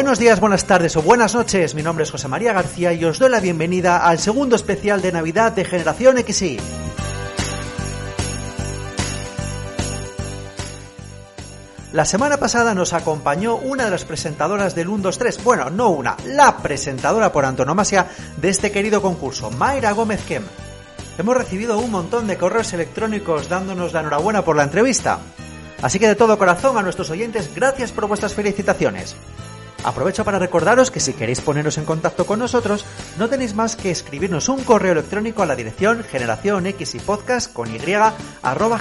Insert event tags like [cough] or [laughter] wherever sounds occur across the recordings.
Buenos días, buenas tardes o buenas noches. Mi nombre es José María García y os doy la bienvenida al segundo especial de Navidad de Generación XY. La semana pasada nos acompañó una de las presentadoras del 1, 2, 3. Bueno, no una, la presentadora por antonomasia de este querido concurso, Mayra Gómez Kem. Hemos recibido un montón de correos electrónicos dándonos la enhorabuena por la entrevista. Así que de todo corazón a nuestros oyentes, gracias por vuestras felicitaciones. Aprovecho para recordaros que si queréis poneros en contacto con nosotros, no tenéis más que escribirnos un correo electrónico a la dirección generación y podcast con y arroba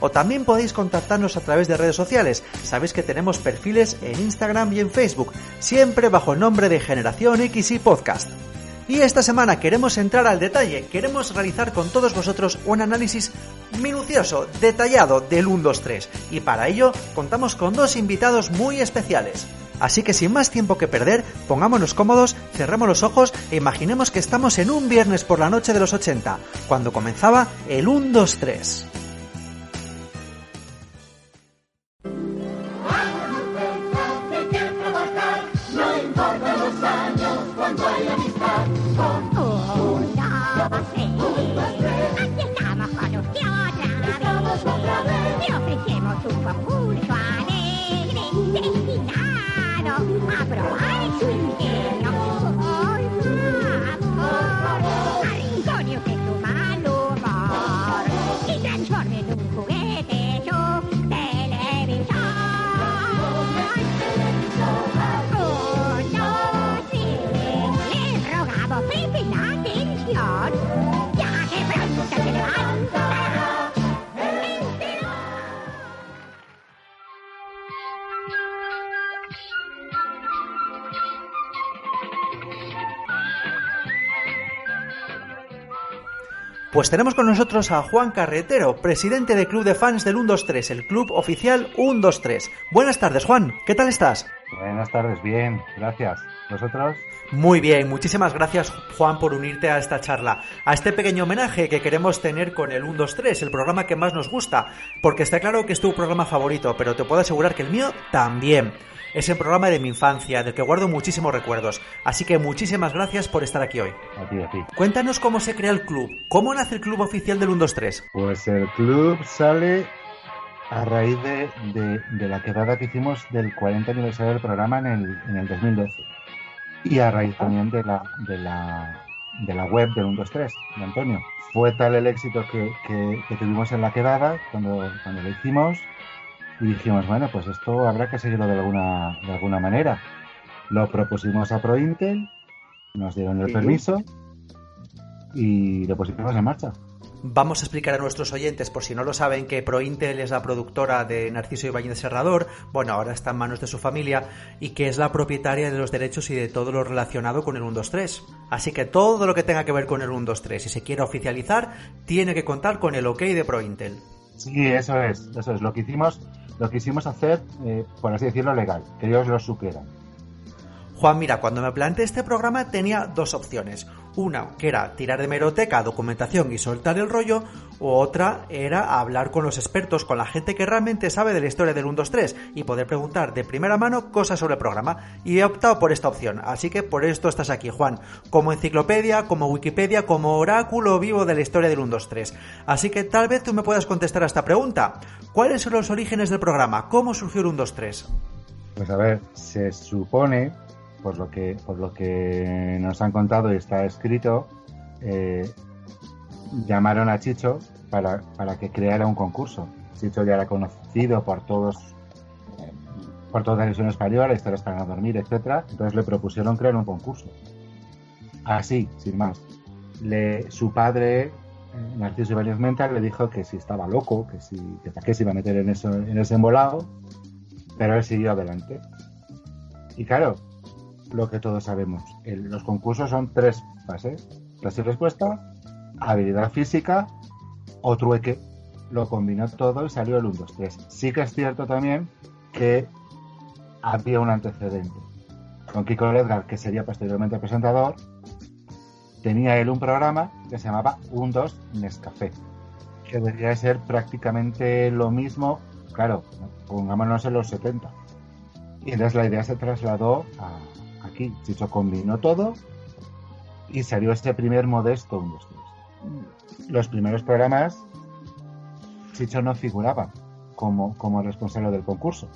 o también podéis contactarnos a través de redes sociales. Sabéis que tenemos perfiles en Instagram y en Facebook, siempre bajo el nombre de Generación X y Podcast. Y esta semana queremos entrar al detalle, queremos realizar con todos vosotros un análisis minucioso, detallado del 1, 2, 3. Y para ello contamos con dos invitados muy especiales. Así que sin más tiempo que perder, pongámonos cómodos, cerremos los ojos e imaginemos que estamos en un viernes por la noche de los 80, cuando comenzaba el 1, Pues tenemos con nosotros a Juan Carretero, presidente del Club de Fans del 123, el club oficial 123. Buenas tardes, Juan, ¿qué tal estás? Buenas tardes, bien, gracias. ¿Vosotros? Muy bien, muchísimas gracias Juan por unirte a esta charla, a este pequeño homenaje que queremos tener con el 123, el programa que más nos gusta, porque está claro que es tu programa favorito, pero te puedo asegurar que el mío también. Es el programa de mi infancia, del que guardo muchísimos recuerdos. Así que muchísimas gracias por estar aquí hoy. A ti, a ti. Cuéntanos cómo se crea el club, cómo nace el club oficial del 123. Pues el club sale a raíz de, de- de la quedada que hicimos del 40 aniversario del programa en el, en el 2012. Y a raíz también de la, de la, de la web del 123, de Antonio. Fue tal el éxito que, que- que tuvimos en la quedada cuando, cuando lo hicimos y dijimos, bueno, pues esto habrá que seguirlo de alguna, de alguna manera. Lo propusimos a ProIntel, nos dieron el permiso y lo pusimos en marcha. Vamos a explicar a nuestros oyentes, por si no lo saben, que ProIntel es la productora de Narciso Ibáñez Serrador, bueno, ahora está en manos de su familia, y que es la propietaria de los derechos y de todo lo relacionado con el 123. Así que todo lo que tenga que ver con el 123, si se quiere oficializar, tiene que contar con el ok de ProIntel. Sí, eso es, eso es. Lo que hicimos, lo quisimos hacer, eh, por así decirlo, legal, que ellos lo supieran. Juan, mira, cuando me planteé este programa tenía dos opciones. Una, que era tirar de meroteca, documentación y soltar el rollo, o otra era hablar con los expertos, con la gente que realmente sabe de la historia del 123 y poder preguntar de primera mano cosas sobre el programa. Y he optado por esta opción, así que por esto estás aquí, Juan, como enciclopedia, como Wikipedia, como oráculo vivo de la historia del 123. Así que tal vez tú me puedas contestar a esta pregunta. ¿Cuáles son los orígenes del programa? ¿Cómo surgió el 123? Pues a ver, se supone, por lo que, por lo que nos han contado y está escrito, eh, llamaron a Chicho para, para que creara un concurso. Chicho ya era conocido por todos, eh, por toda la televisión española, historias para dormir, etcétera. Entonces le propusieron crear un concurso. Así, sin más. Le, su padre, eh, Narciso Ibáñez Menta, le dijo que si estaba loco, que si, que para qué se iba a meter en eso, en ese embolado, pero él siguió adelante. Y claro, lo que todos sabemos, los concursos son tres fases: clase y respuesta, habilidad física o trueque. Lo combinó todo y salió el 1, 2, 3. Sí que es cierto también que había un antecedente. Con Kiko Ledgar, que sería posteriormente presentador, tenía él un programa que se llamaba 1, 2 Nescafé, que debería de ser prácticamente lo mismo, claro, pongámonos en los 70. Y entonces la idea se trasladó a aquí. Chicho combinó todo y salió este primer modesto 1, 2, 3. Los primeros programas, Chicho no figuraba como, como responsable del concurso.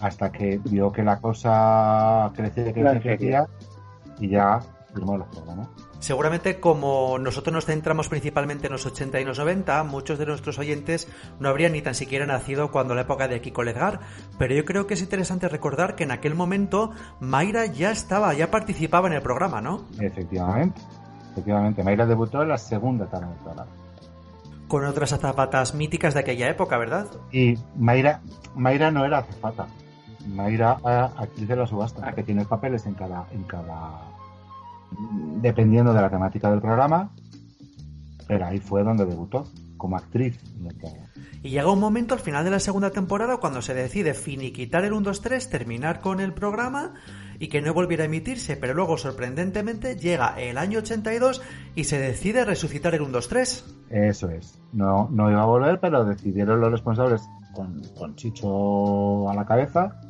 Hasta que vio que la cosa crecía, crecía, crecía y ya firmó los programas. Seguramente como nosotros nos centramos principalmente en los 80 y los 90, muchos de nuestros oyentes no habrían ni tan siquiera nacido cuando la época de Kiko Ledgar, pero yo creo que es interesante recordar que en aquel momento Mayra ya estaba, ya participaba en el programa, ¿no? Efectivamente. Efectivamente, Mayra debutó en la segunda etapa del programa. Con otras azafatas míticas de aquella época, ¿verdad? Y Mayra, Mayra no era azafata. Mayra era actriz de la subasta, que tiene papeles en cada, en cada. Dependiendo de la temática del programa. Pero ahí fue donde debutó, como actriz. Y llega un momento al final de la segunda temporada cuando se decide finiquitar el 1, 2, 3, terminar con el programa y que no volviera a emitirse, pero luego sorprendentemente llega el año 82 y se decide resucitar el 1, 2, 3. Eso es. No, no iba a volver, pero decidieron los responsables, con, con Chicho a la cabeza,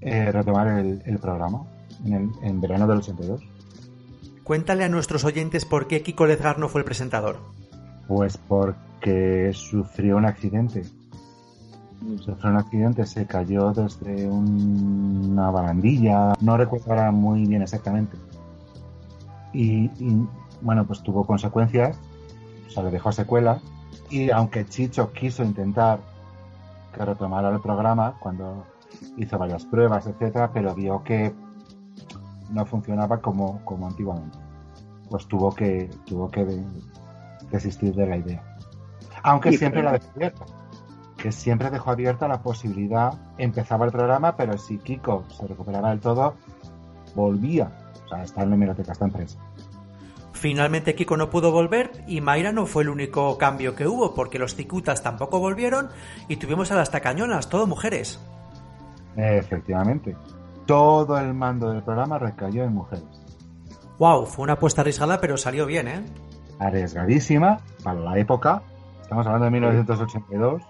eh, retomar el, el programa en, el, en verano del 82. Cuéntale a nuestros oyentes por qué Kiko Ledgar no fue el presentador. Pues porque sufrió un accidente. Sufrió un accidente, se cayó desde un- una barandilla, no recuerdo ahora muy bien exactamente. Y, y, bueno, pues tuvo consecuencias, o sea, le dejó secuelas. Y aunque Chicho quiso intentar que retomara el programa cuando hizo varias pruebas, etcétera, pero vio que no funcionaba como, como antiguamente. Pues tuvo que, tuvo que de- desistir de la idea. Aunque Sí, siempre pero- la dejó abierta. Que siempre dejó abierta la posibilidad. Empezaba el programa, pero si Kiko se recuperaba del todo, volvía. O sea, está en la hemeroteca, está en prensa. Finalmente Kiko no pudo volver y Mayra no fue el único cambio que hubo porque los cicutas tampoco volvieron y tuvimos a las tacañonas, todo mujeres. Efectivamente. Todo el mando del programa recayó en mujeres. Wow, fue una apuesta arriesgada pero salió bien, ¿eh? Arriesgadísima para la época. Estamos hablando de 1982.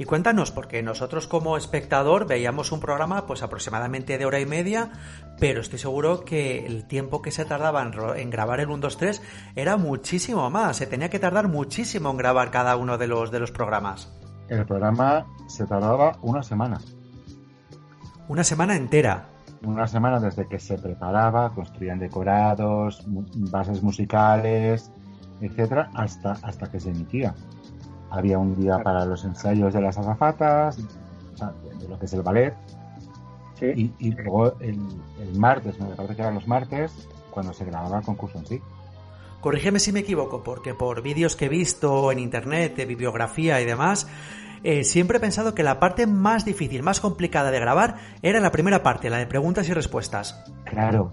Y cuéntanos, porque nosotros como espectador veíamos un programa pues aproximadamente de hora y media, pero estoy seguro que el tiempo que se tardaba en, grabar el 1, 2, 3 era muchísimo más, se tenía que tardar muchísimo en grabar cada uno de los, de los programas. El programa se tardaba una semana. Una semana entera. Una semana desde que se preparaba, construían decorados, bases musicales, etcétera, hasta, hasta que se emitía. Había un día para los ensayos de las azafatas, o sea, de lo que es el ballet, Sí. y, y luego el, el martes, me parece que eran los martes, cuando se grababa el concurso en sí. Corrígeme si me equivoco, porque por vídeos que he visto en internet, de bibliografía y demás, eh, siempre he pensado que la parte más difícil, más complicada de grabar era la primera parte, la de preguntas y respuestas. Claro,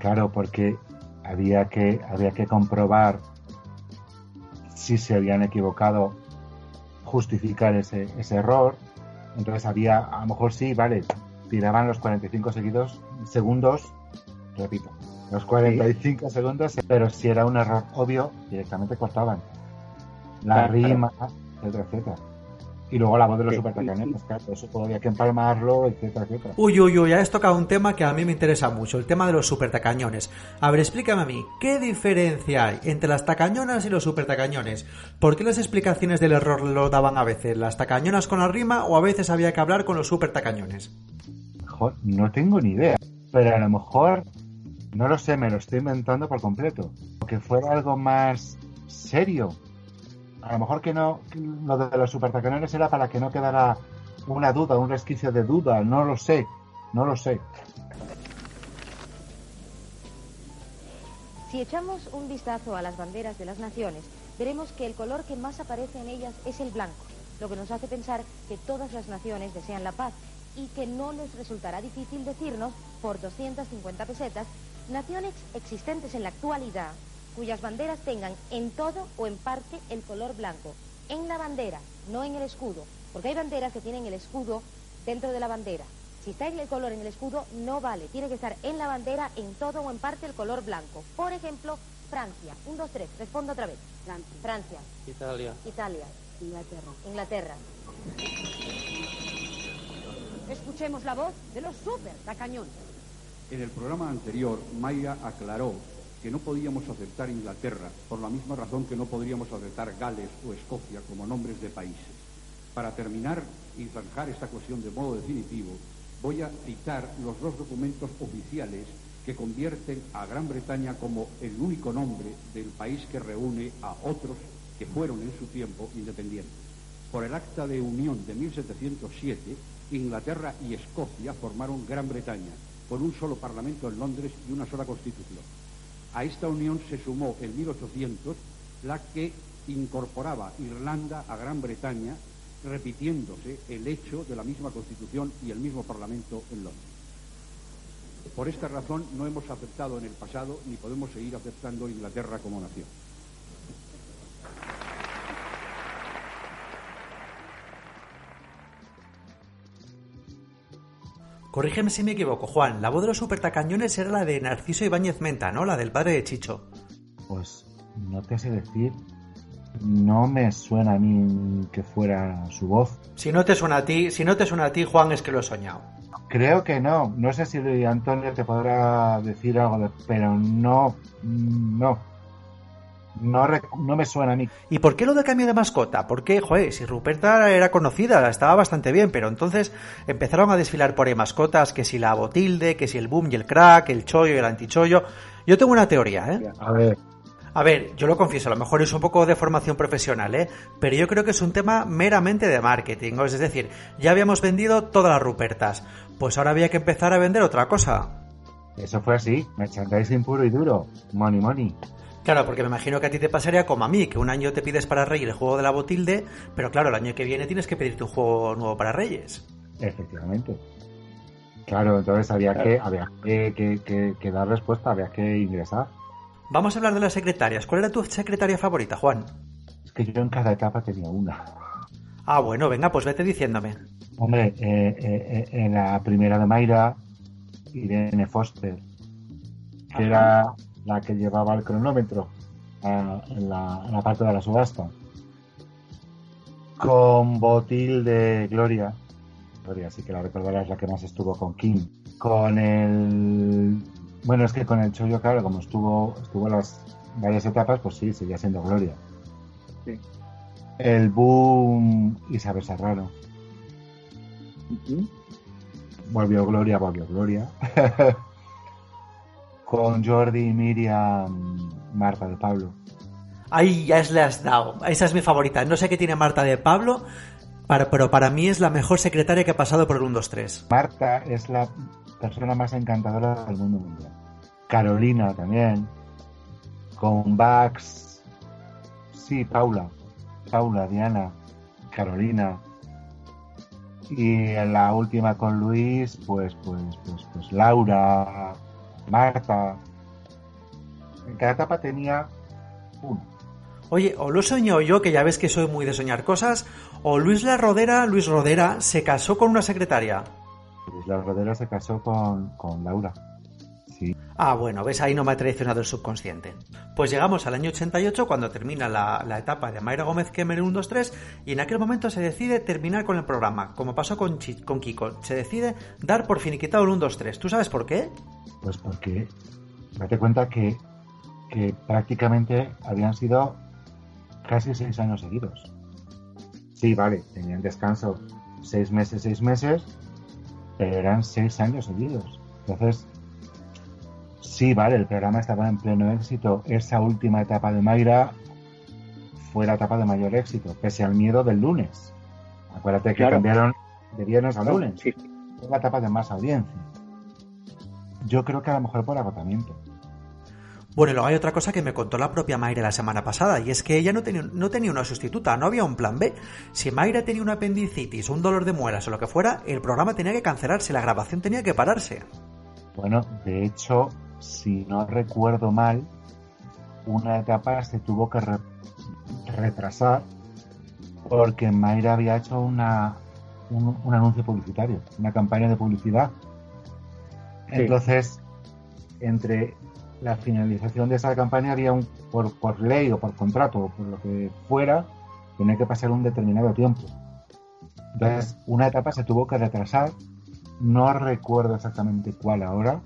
claro, porque había que, había que comprobar si se habían equivocado, justificar ese, ese error. Entonces había, a lo mejor sí, vale, tiraban los 45 seguidos, segundos, repito, los 45 segundos, pero si era un error obvio, directamente cortaban. La Claro. rima, etcétera, etcétera. Y luego la voz de los Sí. supertacañones, claro, eso todavía hay que empalmarlo, etcétera, etcétera. Uy, uy, uy, ya has tocado un tema que a mí me interesa mucho, el tema de los supertacañones. A ver, explícame a mí, ¿qué diferencia hay entre las tacañonas y los supertacañones? ¿Por qué las explicaciones del error lo daban a veces las tacañonas con la rima o a veces había que hablar con los supertacañones? Mejor, no tengo ni idea. Pero a lo mejor, no lo sé, me lo estoy inventando por completo. Que fuera algo más serio. A lo mejor que no, lo de los supertacañones era para que no quedara una duda, un resquicio de duda. No lo sé, no lo sé. Si echamos un vistazo a las banderas de las naciones, veremos que el color que más aparece en ellas es el blanco, lo que nos hace pensar que todas las naciones desean la paz y que no les resultará difícil decirnos, por 250 pesetas, naciones existentes en la actualidad cuyas banderas tengan en todo o en parte el color blanco. En la bandera, no en el escudo, porque hay banderas que tienen el escudo dentro de la bandera. Si está en el color en el escudo, no vale. Tiene que estar en la bandera, en todo o en parte, el color blanco. Por ejemplo, Francia. Un, dos, tres. Respondo otra vez. Francia, Francia. Italia. Italia. Inglaterra. Inglaterra. Escuchemos la voz de los super tacañones. En el programa anterior, Mayra aclaró que no podíamos aceptar Inglaterra por la misma razón que no podríamos aceptar Gales o Escocia como nombres de países. Para terminar y zanjar esta cuestión de modo definitivo, voy a citar los dos documentos oficiales que convierten a Gran Bretaña como el único nombre del país que reúne a otros que fueron en su tiempo independientes. Por el Acta de Unión de 1707, Inglaterra y Escocia formaron Gran Bretaña, con un solo parlamento en Londres y una sola constitución. A esta unión se sumó en 1800 la que incorporaba Irlanda a Gran Bretaña, repitiéndose el hecho de la misma constitución y el mismo parlamento en Londres. Por esta razón no hemos aceptado en el pasado ni podemos seguir aceptando Inglaterra como nación. Corrígeme si me equivoco, Juan. La voz de los supertacañones era la de Narciso Ibáñez Menta, ¿no? La del padre de Chicho. Pues no te sé decir. No me suena a mí que fuera su voz. Si no te suena a ti, si no te suena a ti, Juan, es que lo he soñado. Creo que no. No sé si Antonio te podrá decir algo, de- pero no, no. No, me suena a mí. ¿Y por qué lo del cambio de mascota? Porque, joder, si Ruperta era conocida, estaba bastante bien, pero entonces empezaron a desfilar por ahí mascotas, que si la botilde, que si el boom y el crack, el chollo y el antichollo. Yo tengo una teoría, ¿eh? A ver, A ver, yo lo confieso, a lo mejor es un poco de formación profesional, ¿eh? Pero yo creo que es un tema meramente de marketing. Es decir, ya habíamos vendido todas las Rupertas. Pues ahora había que empezar a vender otra cosa. eso fue así. Merchandising puro y duro. Money, money. Claro, porque me imagino que a ti te pasaría como a mí, que un año te pides para Reyes el juego de la Botilde, pero claro, el año que viene tienes que pedirte un juego nuevo para Reyes. Efectivamente. Claro, entonces había que, había que, que- que- que dar respuesta, había que ingresar. Vamos a hablar de las secretarias. ¿Cuál era tu secretaria favorita, Juan? Es que yo en cada etapa tenía una. Ah, bueno, venga, pues vete diciéndome. Hombre, eh, eh, eh, en la primera de Mayra, Irene Foster, que era la que llevaba el cronómetro en, la, parte de la subasta. Con Botil de Gloria. Gloria, sí que la recordarás, la que más estuvo con Kim. Con el. Bueno, es que con el Chollo, claro, como estuvo, estuvo las varias etapas, pues sí, seguía siendo Gloria. Sí. El boom Isabel Serrano. Volvió Gloria, volvió Gloria. [laughs] Con Jordi, Miriam, Marta de Pablo. Ahí ya es le has dado. Esa es mi favorita. No sé qué tiene Marta de Pablo, para- pero para mí es la mejor secretaria que ha pasado por el 1, 2, 3. Marta es la persona más encantadora del mundo mundial. Carolina también. Con Bax. Sí, Paula. Paula, Diana, Carolina. Y en la última con Luis, pues, pues, pues, pues Laura, Marta. En cada etapa tenía uno. Oye, o lo soñó yo, que ya ves que soy muy de soñar cosas, o Luis La Rodera, Luis Rodera, se casó con una secretaria. Luis La Rodera se casó con, con Laura. Sí. Ah, bueno, ves, ahí no me ha traicionado el subconsciente. Pues llegamos al año 88, cuando termina la, la etapa de Mayra Gómez Kemer en 1, 2, 3, y en aquel momento se decide terminar con el programa, como pasó con, con Kiko. Se decide dar por finiquitado el 1, 2, 3. ¿Tú sabes por qué? Pues porque date cuenta que, que prácticamente habían sido casi seis años seguidos. Sí, vale, tenían descanso seis meses, seis meses, pero eran seis años seguidos. Entonces, sí, vale, el programa estaba en pleno éxito. Esa última etapa de Mayra fue la etapa de mayor éxito, pese al miedo del lunes. Acuérdate que Claro. cambiaron de viernes a lunes. Sí, Fue la etapa de más audiencia. Yo creo que a lo mejor por agotamiento. Bueno, y luego hay otra cosa que me contó la propia Mayra la semana pasada, y es que ella no tenía, no tenía una sustituta, no había un plan B. Si Mayra tenía una apendicitis, un dolor de muelas o lo que fuera, el programa tenía que cancelarse, la grabación tenía que pararse. Bueno, de hecho, si no recuerdo mal, una etapa se tuvo que re- retrasar porque Mayra había hecho una, un, un anuncio publicitario, una campaña de publicidad. Sí. Entonces, entre la finalización de esa campaña había un, por, por ley o por contrato o por lo que fuera, tenía que pasar un determinado tiempo. Entonces, una etapa se tuvo que retrasar. No recuerdo exactamente cuál ahora,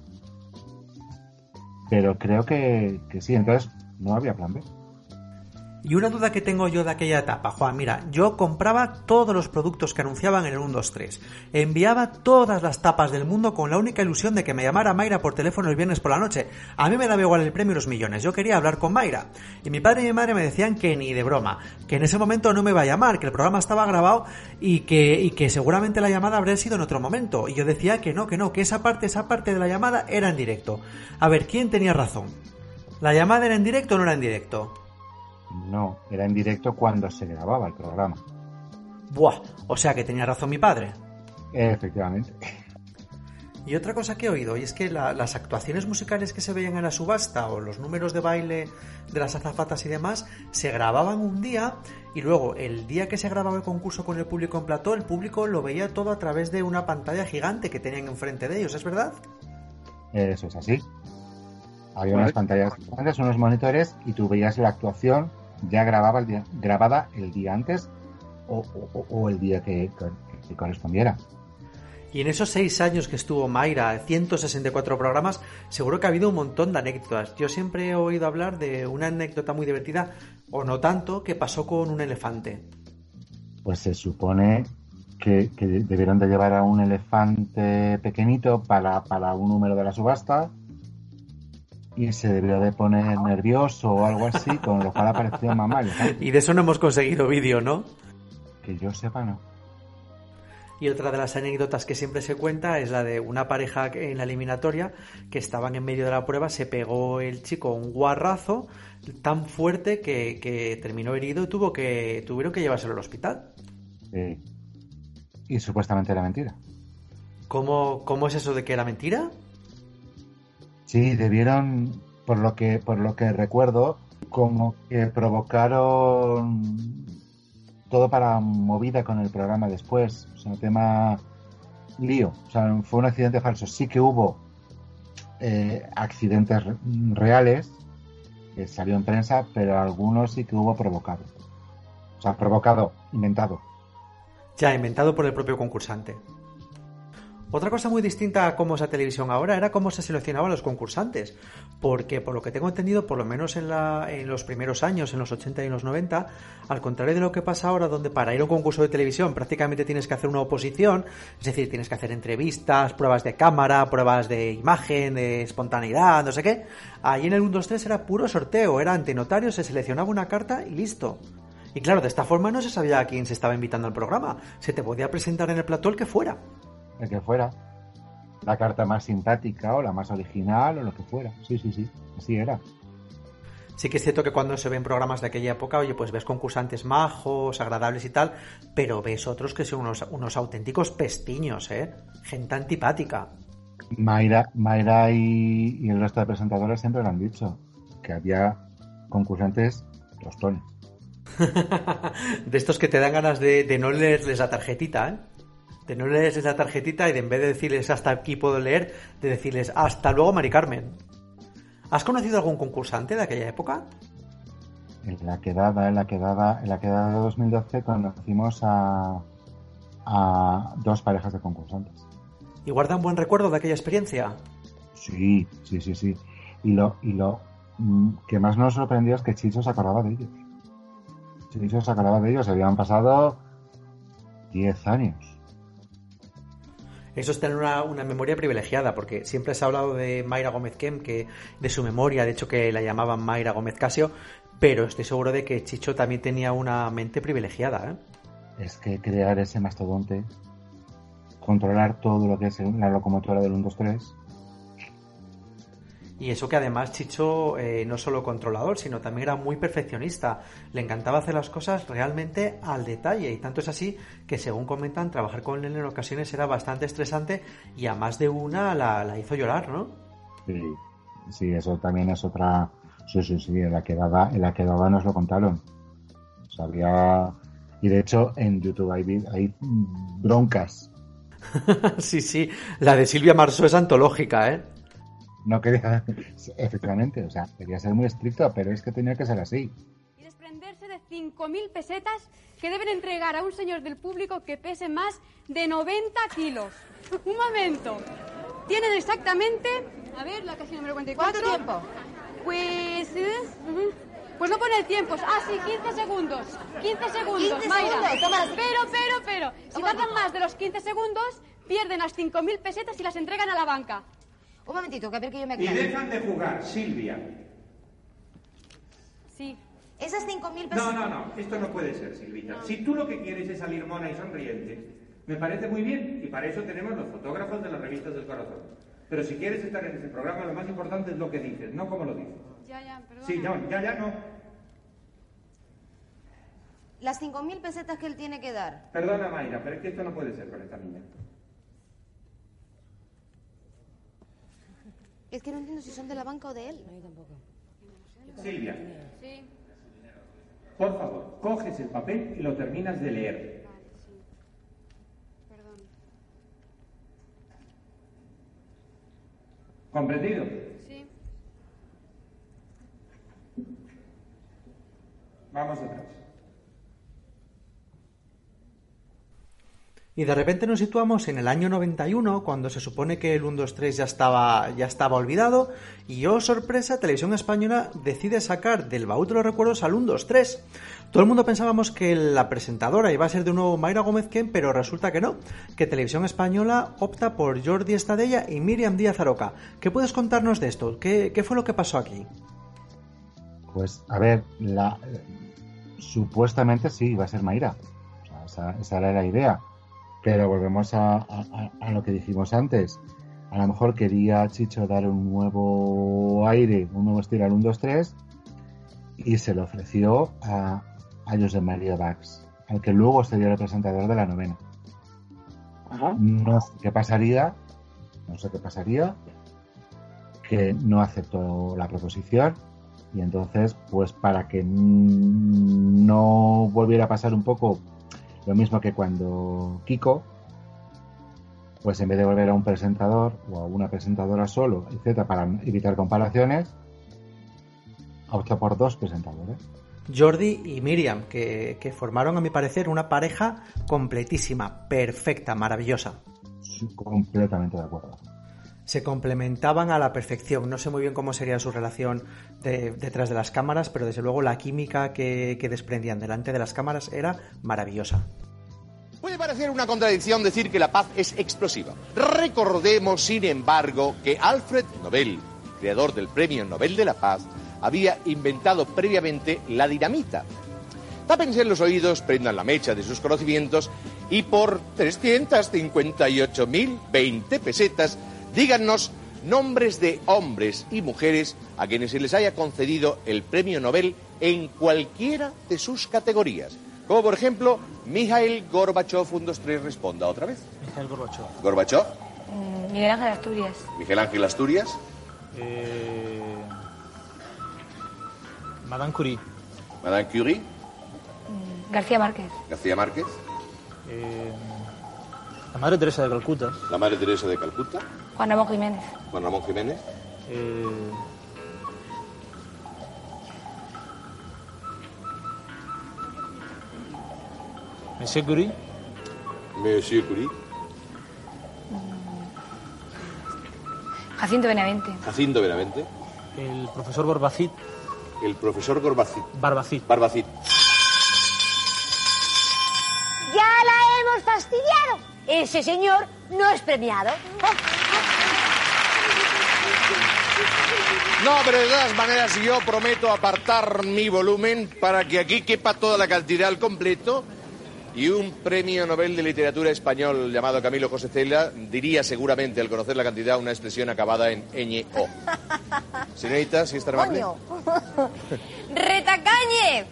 pero creo que, que sí. Entonces, no había plan B. Y una duda que tengo yo de aquella etapa, Juan, mira, yo compraba todos los productos que anunciaban en el 1, 2, 3. Enviaba todas las tapas del mundo con la única ilusión de que me llamara Mayra por teléfono el viernes por la noche. A mí me daba igual el premio los millones, yo quería hablar con Mayra. Y mi padre y mi madre me decían que ni de broma, que en ese momento no me iba a llamar, que el programa estaba grabado y que, y que seguramente la llamada habría sido en otro momento. Y yo decía que no, que no, que esa parte, esa parte de la llamada era en directo. A ver, ¿quién tenía razón? ¿La llamada era en directo o no era en directo? No, era en directo cuando se grababa el programa. Buah, o sea que tenía razón mi padre. Efectivamente. Y otra cosa que he oído, y es que la- las actuaciones musicales que se veían en la subasta o los números de baile de las azafatas y demás se grababan un día y luego el día que se grababa el concurso con el público en plató, el público lo veía todo a través de una pantalla gigante que tenían enfrente de ellos, ¿es verdad? Eso es así. Había unas pantallas grandes, unos monitores y tú veías la actuación ya grababa el día, grabada el día antes o, o- o el día que, que correspondiera. Y en esos seis años que estuvo Mayra, 164 programas, seguro que ha habido un montón de anécdotas. Yo siempre he oído hablar de una anécdota muy divertida, o no tanto, que pasó con un elefante. Pues se supone que, que debieron de llevar a un elefante pequeñito para, para un número de la subasta y se debió de poner nervioso o algo así, con lo cual apareció mamá elefante. Y de eso no hemos conseguido vídeo, ¿no? Que yo sepa, no. Y otra de las anécdotas que siempre se cuenta es la de una pareja en la eliminatoria que estaban en medio de la prueba, se pegó el chico un guarrazo tan fuerte que, que terminó herido y tuvo que, tuvieron que llevárselo al hospital. Sí. Y supuestamente era mentira. ¿Cómo, ¿Cómo es eso de que era mentira? Sí, debieron, por lo que, por lo que recuerdo, como que provocaron todo para movida con el programa después. O sea, tema lío. O sea, fue un accidente falso. Sí que hubo eh, accidentes re- reales que salió en prensa, pero algunos sí que hubo provocado. O sea, provocado, inventado. Ya, inventado por el propio concursante. Otra cosa muy distinta a cómo es la televisión ahora era cómo se seleccionaban los concursantes. Porque, por lo que tengo entendido, por lo menos en, la- en los primeros años, en los 80 y en los 90, al contrario de lo que pasa ahora, donde para ir a un concurso de televisión prácticamente tienes que hacer una oposición, es decir, tienes que hacer entrevistas, pruebas de cámara, pruebas de imagen, de espontaneidad, no sé qué. Ahí en el 1, 2, 3 era puro sorteo, era ante notario, se seleccionaba una carta y listo. Y claro, de esta forma no se sabía a quién se estaba invitando al programa. Se te podía presentar en el plató el que fuera. El que fuera. La carta más simpática o la más original o lo que fuera. Sí, sí, sí. Así era. Sí que es cierto que cuando se ven programas de aquella época, oye, pues ves concursantes majos, agradables y tal, pero ves otros que son unos, unos auténticos pestiños, ¿eh? Gente antipática. Mayra, Mayra y, y el resto de presentadores siempre lo han dicho, que había concursantes tostones. [laughs] de estos que te dan ganas de, de no leerles la tarjetita, ¿eh? De no leerles la tarjetita y de en vez de decirles hasta aquí puedo leer, de decirles hasta luego, Mari Carmen. ¿Has conocido algún concursante de aquella época? En la quedada, en la quedada, en la quedada de 2012 conocimos a, a dos parejas de concursantes. ¿Y guardan buen recuerdo de aquella experiencia? Sí, sí, sí, sí. Y lo, y lo mm, que más nos sorprendió es que Chicho se acordaba de ellos. Chicho se acordaba de ellos. Habían pasado 10 años. Eso es tener una, memoria privilegiada, porque siempre se ha hablado de Mayra Gómez Kem, que de su memoria, de hecho que la llamaban Mayra Gómez Casio, pero estoy seguro de que Chicho también tenía una mente privilegiada. ¿eh? Es que crear ese mastodonte, controlar todo lo que es la locomotora del 1, 2, 3, Y eso que además Chicho eh, no solo controlador, sino también era muy perfeccionista. Le encantaba hacer las cosas realmente al detalle. Y tanto es así que, según comentan, trabajar con él en ocasiones era bastante estresante y a más de una la, la hizo llorar, ¿no? Sí, sí, eso también es otra. Sí, sí, sí, en la que daba, en la que daba nos lo contaron. O sea, había- Y de hecho, en YouTube hay, hay broncas. [laughs] sí, sí. La de Silvia Marsó es antológica, ¿eh? No quería. [laughs] Efectivamente, o sea, quería ser muy estricto, pero es que tenía que ser así. y desprenderse de 5.000 pesetas que deben entregar a un señor del público que pese más de 90 kilos. Un momento. Tienen exactamente... A ver, la casi número 44. ¿Cuánto tiempo? Pues... ¿eh? Ujú. Pues no pone el tiempo. Ah, sí, 15 segundos. 15 segundos, 15 Mayra. segundos. Pero, pero, pero. Si tardan más de los 15 segundos, pierden las 5.000 pesetas y las entregan a la banca. Un momentito, que a ver que yo me Y aclare. dejan de jugar, Silvia. Sí. Esas 5.000 No, pesetas... no, no, esto no puede ser, Silvita. Si tú lo que quieres es salir mona y sonriente, me parece muy bien, y para eso tenemos los fotógrafos de las revistas del corazón. Pero si quieres estar en ese programa, lo más importante es lo que dices, no cómo lo dices. Ya, ya, perdón. Sí, no, ya, ya no. Las 5.000 pesetas que él tiene que dar. Perdona, Mayra, pero es que esto no puede ser con esta niña. Es que no entiendo si son de la banca o de él. Silvia, Sí. por favor, coges el papel y lo terminas de leer. Perdón. ¿Comprendido? Sí. Vamos atrás. Y de repente nos situamos en el año 91, cuando se supone que el 1, 2, 3 ya estaba, ya estaba olvidado, y oh sorpresa, Televisión Española decide sacar del baúl de los recuerdos al 1, 2, 3. Todo el mundo pensábamos que la presentadora iba a ser de nuevo Mayra Gómez Ken, pero resulta que no, que Televisión Española opta por Jordi Estadella y Miriam Díaz Aroca. ¿Qué puedes contarnos de esto? ¿Qué, qué fue lo que pasó aquí? Pues, a ver, la, supuestamente sí, iba a ser Mayra. O sea, esa era la idea. Pero volvemos a, a- a lo que dijimos antes. A lo mejor quería Chicho dar un nuevo aire, un nuevo estilo al 1, 2, 3 y se lo ofreció a, a José María Bax, al que luego sería el presentador de la novena. No sé qué pasaría, no sé qué pasaría, que no aceptó la proposición y entonces, pues para que no volviera a pasar un poco lo mismo que cuando Kiko, pues en vez de volver a un presentador o a una presentadora solo, etcétera, para evitar comparaciones, optó por dos presentadores. Jordi y Miriam, que, que formaron, a mi parecer, una pareja completísima, perfecta, maravillosa. Sí, completamente de acuerdo. Se complementaban a la perfección. No sé muy bien cómo sería su relación de- detrás de las cámaras, pero desde luego la química que, que desprendían delante de las cámaras era maravillosa. Puede parecer una contradicción decir que la paz es explosiva. Recordemos, sin embargo, que Alfred Nobel, creador del Premio Nobel de la Paz, había inventado previamente la dinamita. Tápense los oídos, prendan la mecha de sus conocimientos y por 358.020 pesetas díganos nombres de hombres y mujeres a quienes se les haya concedido el premio Nobel en cualquiera de sus categorías. Como por ejemplo, Mikhail Gorbachev, 1, 2, 3, responda otra vez. Mikhail Gorbachev. Gorbachev, Miguel Ángel Asturias. Miguel Ángel Asturias, Eh, Madame Curie. Madame Curie, García Márquez. García Márquez, Eh, La Madre Teresa de Calcuta. La Madre Teresa de Calcuta. Juan Ramón Jiménez. Juan Ramón Jiménez. Eh, Monsieur Curie. Monsieur Curie. Jacinto Benavente. Jacinto Benavente. El profesor Barbacid. El profesor Gorbacid. Barbacid. Barbacid. ¡Ya la hemos fastidiado! Ese señor no es premiado. No, pero de todas maneras yo prometo apartar mi volumen para que aquí quepa toda la cantidad al completo y un premio Nobel de Literatura español llamado Camilo José Cela diría seguramente al conocer la cantidad una expresión acabada en ñ-o. Señorita, si está amable. Retacañez.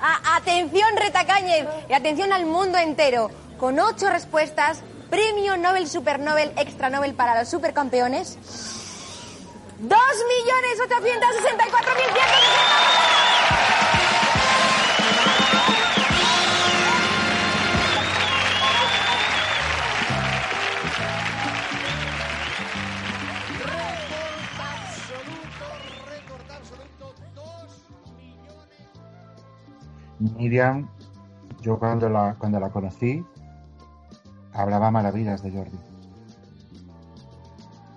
A- atención, Retacañez. Y atención al mundo entero. Con ocho respuestas, premio Nobel Super Nobel Extra Nobel para los supercampeones. Dos millones ochocientos sesenta y cuatro mil Miriam, yo cuando la, cuando la conocí, hablaba maravillas de Jordi.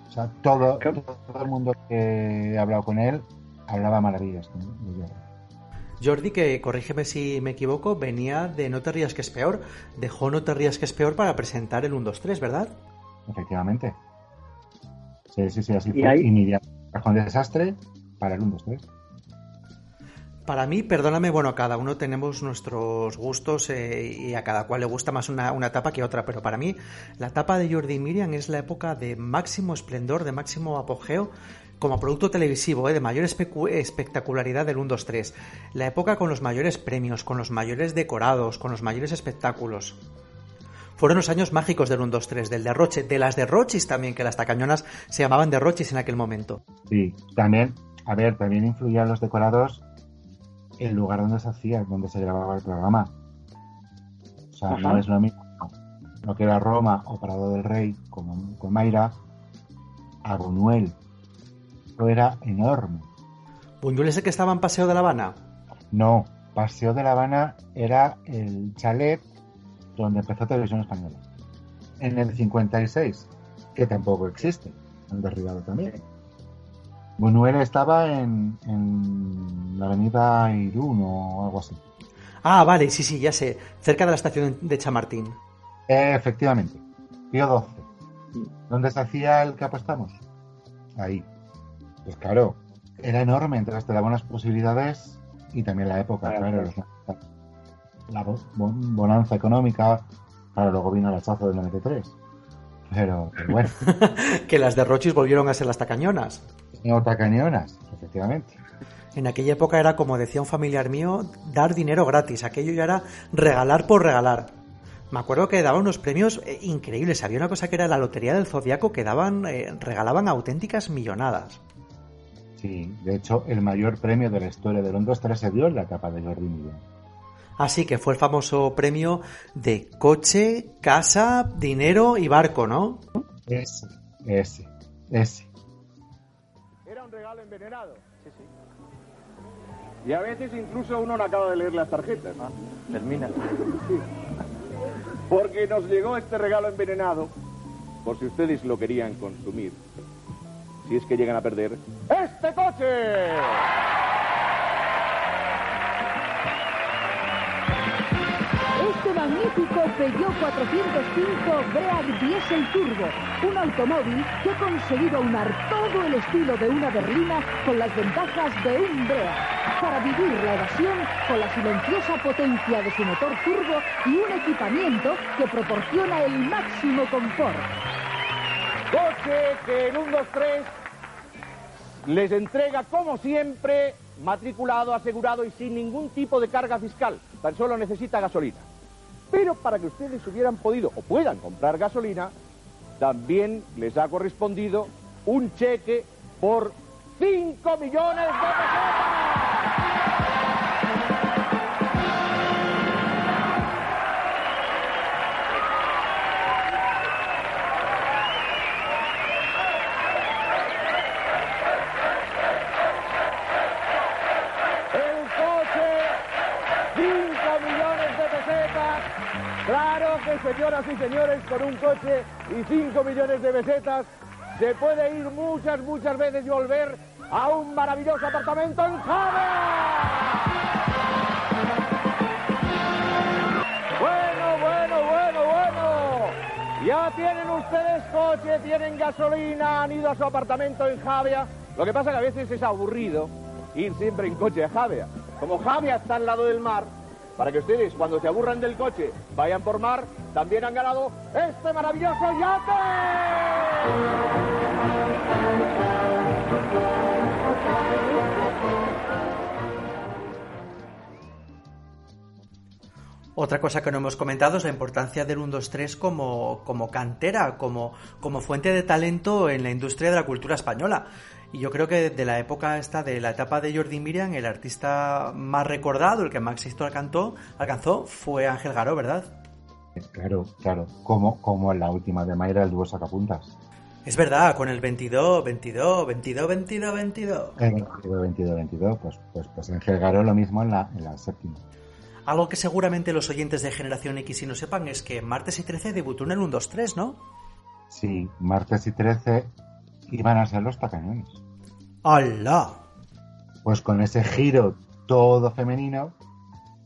O sea, todo, todo el mundo que he hablado con él hablaba maravillas de Jordi. Jordi, que corrígeme si me equivoco, venía de No te rías que es peor. Dejó No te rías que es peor para presentar el 1, 2, 3, ¿verdad? Efectivamente. Sí, sí, sí, así ¿Y fue. ahí? Y Miriam, Cajón de Desastre para el 1, 2, 3. Para mí, perdóname, bueno, cada uno tenemos nuestros gustos eh, y a cada cual le gusta más una, una etapa que otra, pero para mí la etapa de Jordi y Miriam es la época de máximo esplendor, de máximo apogeo como producto televisivo, eh, de mayor espectacularidad del 1, 2, 3. La época con los mayores premios, con los mayores decorados, con los mayores espectáculos. Fueron los años mágicos del 1, 2, 3, del derroche, de las derrochis también, que las tacañonas se llamaban derrochis en aquel momento. Sí, también, a ver, también influían los decorados el lugar donde se hacía, donde se grababa el programa. O sea, Ajá. no es lo mismo lo que era Roma o Prado del Rey con, con Mayra a Buñuel. Eso era enorme. ¿Buñuel es el que estaba en Paseo de la Habana? No, Paseo de la Habana era el chalet donde empezó Televisión Española. En el 56, que tampoco existe, han derribado también. Buñuel estaba en, en la avenida Irún o algo así. Ah, vale, sí, sí, ya sé, cerca de la estación de Chamartín. Eh, efectivamente, Pío 12. ¿Dónde se hacía el que apostamos? Ahí. Pues claro, era enorme, entonces te daba unas posibilidades y también la época, claro, los- la bo- bon- bonanza económica, claro, luego vino el hachazo del 93. Pero, pero bueno, [laughs] que las derrochis volvieron a ser las tacañonas. Otra cañonas, efectivamente. En aquella época era, como decía un familiar mío, dar dinero gratis. Aquello ya era regalar por regalar. Me acuerdo que daban unos premios eh, increíbles. Había una cosa que era la lotería del zodiaco que daban, eh, regalaban auténticas millonadas. Sí, de hecho, el mayor premio de la historia del 1 2 3 se dio en la etapa de Jordi Millán. Así que fue el famoso premio de coche, casa, dinero y barco, ¿no? Ese, ese, ese. Envenenado. Sí, sí. Y a veces incluso uno no acaba de leer las tarjetas. termina. Porque nos llegó este regalo envenenado, por si ustedes lo querían consumir. Si es que llegan a perder este coche. Este magnífico Peugeot 405 Break Diesel Turbo, un automóvil que ha conseguido unar todo el estilo de una berlina con las ventajas de un Break, para vivir la evasión con la silenciosa potencia de su motor turbo y un equipamiento que proporciona el máximo confort. Coche que en un 2, 3 les entrega, como siempre, matriculado, asegurado y sin ningún tipo de carga fiscal. Tan solo necesita gasolina. Pero para que ustedes hubieran podido o puedan comprar gasolina, también les ha correspondido un cheque por 5 millones de pesetas. Señoras y señores, con un coche y 5 millones de besetas, se puede ir muchas, muchas veces y volver a un maravilloso apartamento en Jave. Bueno, bueno, bueno, bueno. Ya tienen ustedes coche, tienen gasolina, han ido a su apartamento en Javia. Lo que pasa que a veces es aburrido ir siempre en coche a Javia. Como Javia está al lado del mar, para que ustedes cuando se aburran del coche vayan por mar, también han ganado este maravilloso Otra cosa que no hemos comentado es la importancia del 1-2-3 como, como cantera, como, como fuente de talento en la industria de la cultura española. Y yo creo que de la época esta, de la etapa de Jordi Miriam, el artista más recordado, el que más éxito alcanzó, alcanzó fue Ángel Garó, ¿verdad? Claro, claro. Como, como en la última de Mayra, el dúo sacapuntas. Es verdad, con el 22, 22, 22, 22, 22. El 22, 22, 22. Pues, pues, pues Ángel Garó lo mismo en la, en la séptima. Algo que seguramente los oyentes de Generación X sí no sepan es que Martes y 13 debutó en el 1-2-3, ¿no? Sí, Martes y 13 iban a ser los tacañones. ¡Hala! Pues con ese giro todo femenino,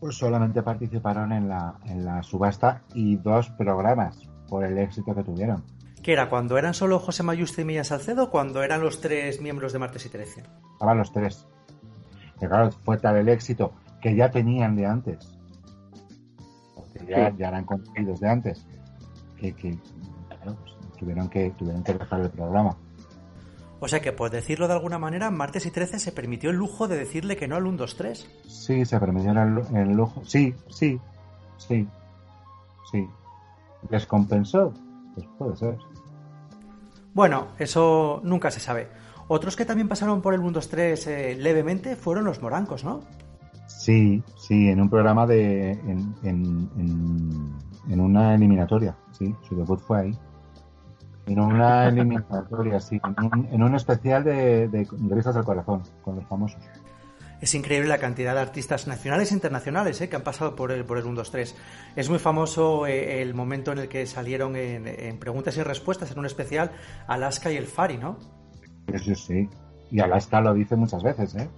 pues solamente participaron en la, en la subasta y dos programas por el éxito que tuvieron. ¿Qué era? ¿Cuando eran solo José Mayuste y Mía Salcedo o cuando eran los tres miembros de Martes y 13? Estaban los tres. Y claro, fue tal el éxito que ya tenían de antes. Porque ya, Sí. ya eran conocidos de antes. Que, que claro, pues, tuvieron que tuvieron que dejar el programa. O sea que, por decirlo de alguna manera, Martes y 13 se permitió el lujo de decirle que no al 1-2-3. Sí, se permitieron el, el lujo. Sí, sí, sí, sí. ¿Les compensó? Pues puede ser. Bueno, eso nunca se sabe. Otros que también pasaron por el 1-2-3 eh, levemente fueron los morancos, ¿no? Sí, sí, en un programa de. en, en, en, en una eliminatoria. Sí, su debut fue ahí. En una [laughs] eliminatoria, sí. En un, en un especial de, de, Risas del Corazón, con los famosos. Es increíble la cantidad de artistas nacionales e internacionales eh, que han pasado por el, por el 1-2-3. Es muy famoso eh, el momento en el que salieron en, en preguntas y respuestas en un especial Alaska y el Fari, ¿no? Sí, sí. Y Alaska lo dice muchas veces, ¿eh?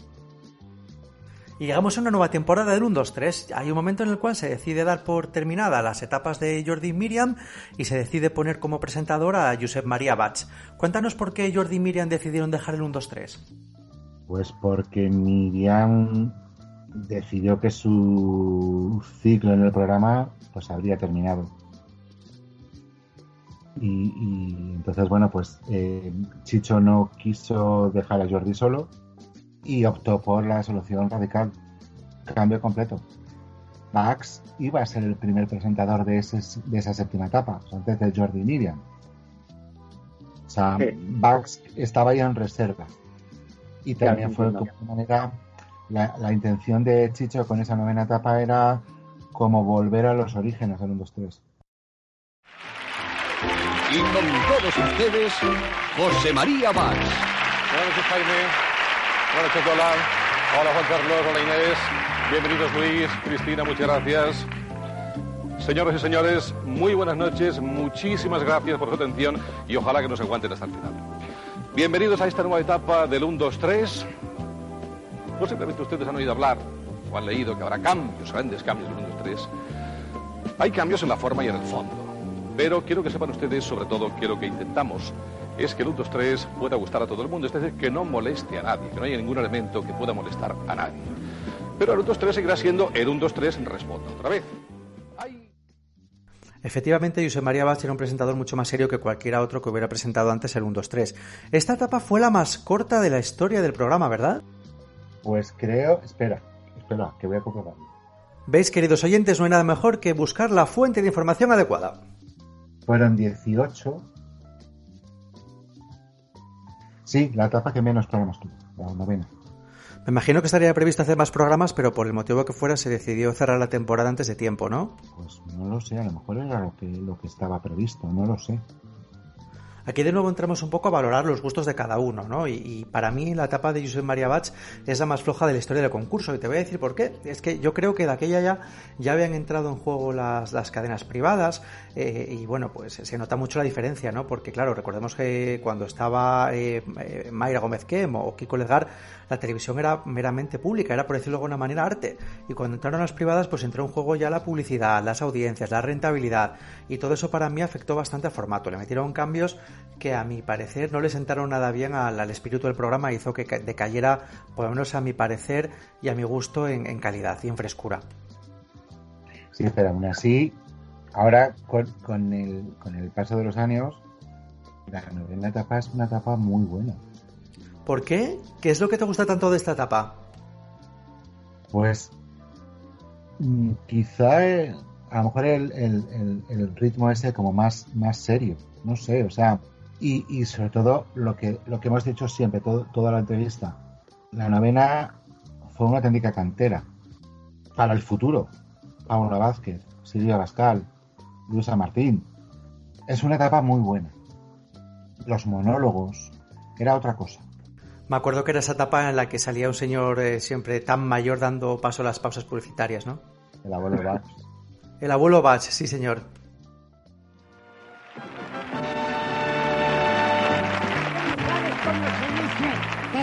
Y llegamos a una nueva temporada del 1-2-3. Hay un momento en el cual se decide dar por terminada las etapas de Jordi Miriam y se decide poner como presentadora a Josep María Bach. Cuéntanos por qué Jordi y Miriam decidieron dejar el 1-2-3. Pues porque Miriam decidió que su ciclo en el programa pues habría terminado. Y, entonces, bueno, pues eh, Chicho no quiso dejar a Jordi solo y optó por la solución radical, cambio completo. Max iba a ser el primer presentador de, ese, de esa séptima etapa, antes de Jordi Miriam. O sea, Sí. Bax estaba ya en reserva. Y también Claro, fue de alguna manera la, la intención de Chicho con esa novena etapa era como volver a los orígenes del 1, 2, 3. Y con todos ustedes, José María. Buenas noches, Jaime. Noches, Lola. Hola, Juan Carlos. Hola, Inés. Bienvenidos, Luis. Cristina, muchas gracias. Señoras y señores, muy buenas noches. Muchísimas gracias por su atención y ojalá que nos aguanten hasta el final. Bienvenidos a esta nueva etapa del 1, 2, 3. Posiblemente ustedes han oído hablar o han leído que habrá cambios, grandes cambios del 1, 2, 3. Hay cambios en la forma y en el fondo. Pero quiero que sepan ustedes, sobre todo, que lo que intentamos es que el 1, 2, 3 pueda gustar a todo el mundo, es decir, que no moleste a nadie, que no haya ningún elemento que pueda molestar a nadie. Pero el 1, 2, 3 seguirá siendo el 1, 2, 3 responda otra vez. Efectivamente, José María Bach era un presentador mucho más serio que cualquiera otro que hubiera presentado antes el 1-2-3. Esta etapa fue la más corta de la historia del programa, ¿verdad? Pues creo, espera, espera, que voy a comprobarlo. Veis, queridos oyentes, no hay nada mejor que buscar la fuente de información adecuada. Fueron 18. Sí, la etapa que menos programas tuvo, la novena. Me imagino que estaría previsto hacer más programas, pero por el motivo que fuera se decidió cerrar la temporada antes de tiempo, ¿no? Pues no lo sé, a lo mejor era lo que, lo que estaba previsto, no lo sé. Aquí de nuevo entramos un poco a valorar los gustos de cada uno, ¿no? Y, para mí la etapa de Josep María Bach es la más floja de la historia del concurso. Y te voy a decir por qué. Es que yo creo que de aquella ya, ya habían entrado en juego las, las cadenas privadas eh, y bueno, pues se nota mucho la diferencia, ¿no? Porque claro, recordemos que cuando estaba eh, Mayra Gómez Kem o Kiko Ledgar, la televisión era meramente pública, era por decirlo de alguna manera arte. Y cuando entraron las privadas, pues entró en juego ya la publicidad, las audiencias, la rentabilidad. Y todo eso para mí afectó bastante al formato. Le metieron cambios que a mi parecer no le sentaron nada bien al, al espíritu del programa, hizo que ca- decayera, por lo menos a mi parecer y a mi gusto, en, en calidad y en frescura. Sí, pero aún así, ahora con, con el, con el paso de los años, la novena etapa es una etapa muy buena. ¿Por qué? ¿Qué es lo que te gusta tanto de esta etapa? Pues mm, quizá eh, a lo mejor el, el- el- el ritmo ese como más, más serio, no sé, o sea, y, y sobre todo lo que, lo que hemos dicho siempre, todo, toda la entrevista, la novena fue una auténtica cantera para el futuro. Paula Vázquez, Silvia Bascal, Luisa Martín. Es una etapa muy buena. Los monólogos, era otra cosa. Me acuerdo que era esa etapa en la que salía un señor eh, siempre tan mayor dando paso a las pausas publicitarias, ¿no? El abuelo Bach. El abuelo Bach, sí señor.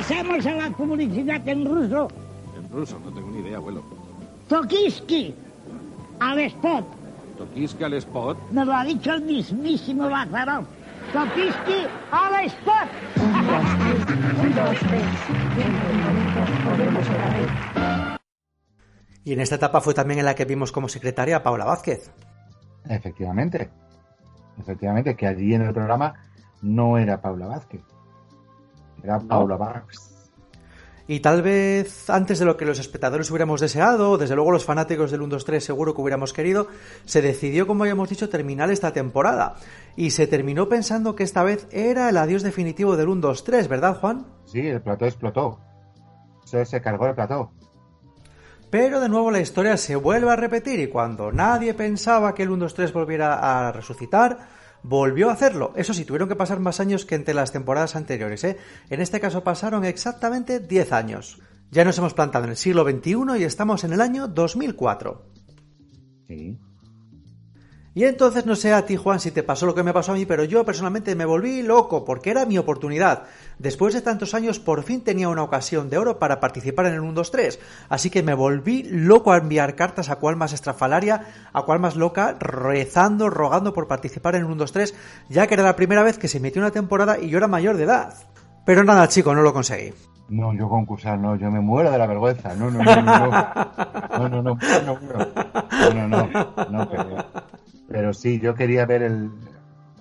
Pasemos a la publicidad en ruso. En ruso, no tengo ni idea, abuelo. Tokiski. Al spot. Toquiska al spot. Me lo ha dicho el mismísimo Lázaro. Tokiski al spot. Un, dos, tres. Y en esta etapa fue también en la que vimos como secretaria a Paula Vázquez. Efectivamente. Efectivamente, que allí en el programa no era Paula Vázquez. Era Paula Vázquez. Y tal vez antes de lo que los espectadores hubiéramos deseado, desde luego los fanáticos del 1-2-3 seguro que hubiéramos querido, se decidió, como habíamos dicho, terminar esta temporada. Y se terminó pensando que esta vez era el adiós definitivo del 1-2-3, ¿verdad, Juan? Sí, el plató explotó. Se, se cargó el plató. Pero de nuevo la historia se vuelve a repetir y cuando nadie pensaba que el 1-2-3 volviera a resucitar, volvió a hacerlo. Eso sí, tuvieron que pasar más años que entre las temporadas anteriores. ¿eh? En este caso pasaron exactamente 10 años. Ya nos hemos plantado en el siglo XXI y estamos en el año 2004. Sí. Y entonces no sé a ti, Juan, si te pasó lo que me pasó a mí, pero yo personalmente me volví loco porque era mi oportunidad. Después de tantos años, por fin tenía una ocasión de oro para participar en el 1-2-3. Así que me volví loco a enviar cartas a cual más estrafalaria, a cual más loca, rezando, rogando por participar en el 1-2-3, ya que era la primera vez que se metió una temporada y yo era mayor de edad. Pero nada, chico, no lo conseguí. No, yo concursar no, yo me muero de la vergüenza. No, no, no, no. No, no, no, no, no, no, no, no, no, pero, pero sí, yo quería ver el...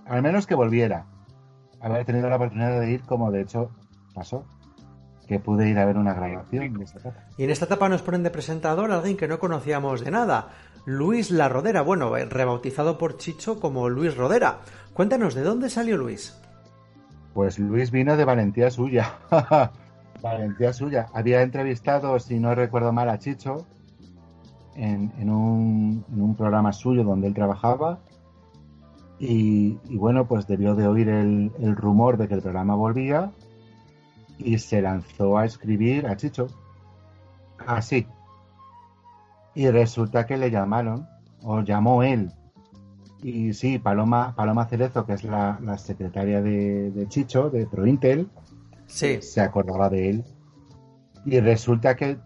Al menos que volviera. Haber tenido la oportunidad de ir, como de hecho pasó. Que pude ir a ver una grabación de esta etapa. Y en esta etapa nos ponen de presentador a alguien que no conocíamos de nada, Luis La Rodera, bueno, eh, rebautizado por Chicho como Luis Rodera. Cuéntanos, ¿de dónde salió Luis? Pues Luis vino de valentía suya. [laughs] valentía suya. Había entrevistado, si no recuerdo mal, a Chicho en, en un, en un programa suyo donde él trabajaba. Y, y bueno, pues debió de oír el, el rumor de que el programa volvía y se lanzó a escribir a Chicho. Así. Y resulta que le llamaron, o llamó él. Y sí, Paloma, Paloma Cerezo, que es la, la secretaria de, de Chicho, de Prointel, Sí. se acordaba de él. Y resulta que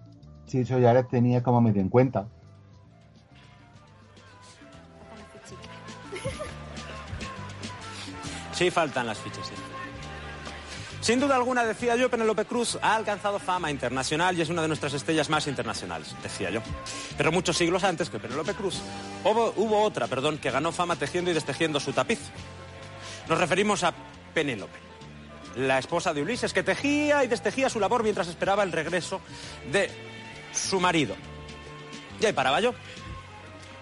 Chicho ya le tenía como medio en cuenta. Sí, faltan las fichas. Sin duda alguna, decía yo, Penélope Cruz ha alcanzado fama internacional y es una de nuestras estrellas más internacionales, decía yo. Pero muchos siglos antes que Penélope Cruz, hubo, hubo otra, perdón, que ganó fama tejiendo y destejiendo su tapiz. Nos referimos a Penélope, la esposa de Ulises, que tejía y destejía su labor mientras esperaba el regreso de su marido. Y ahí paraba yo.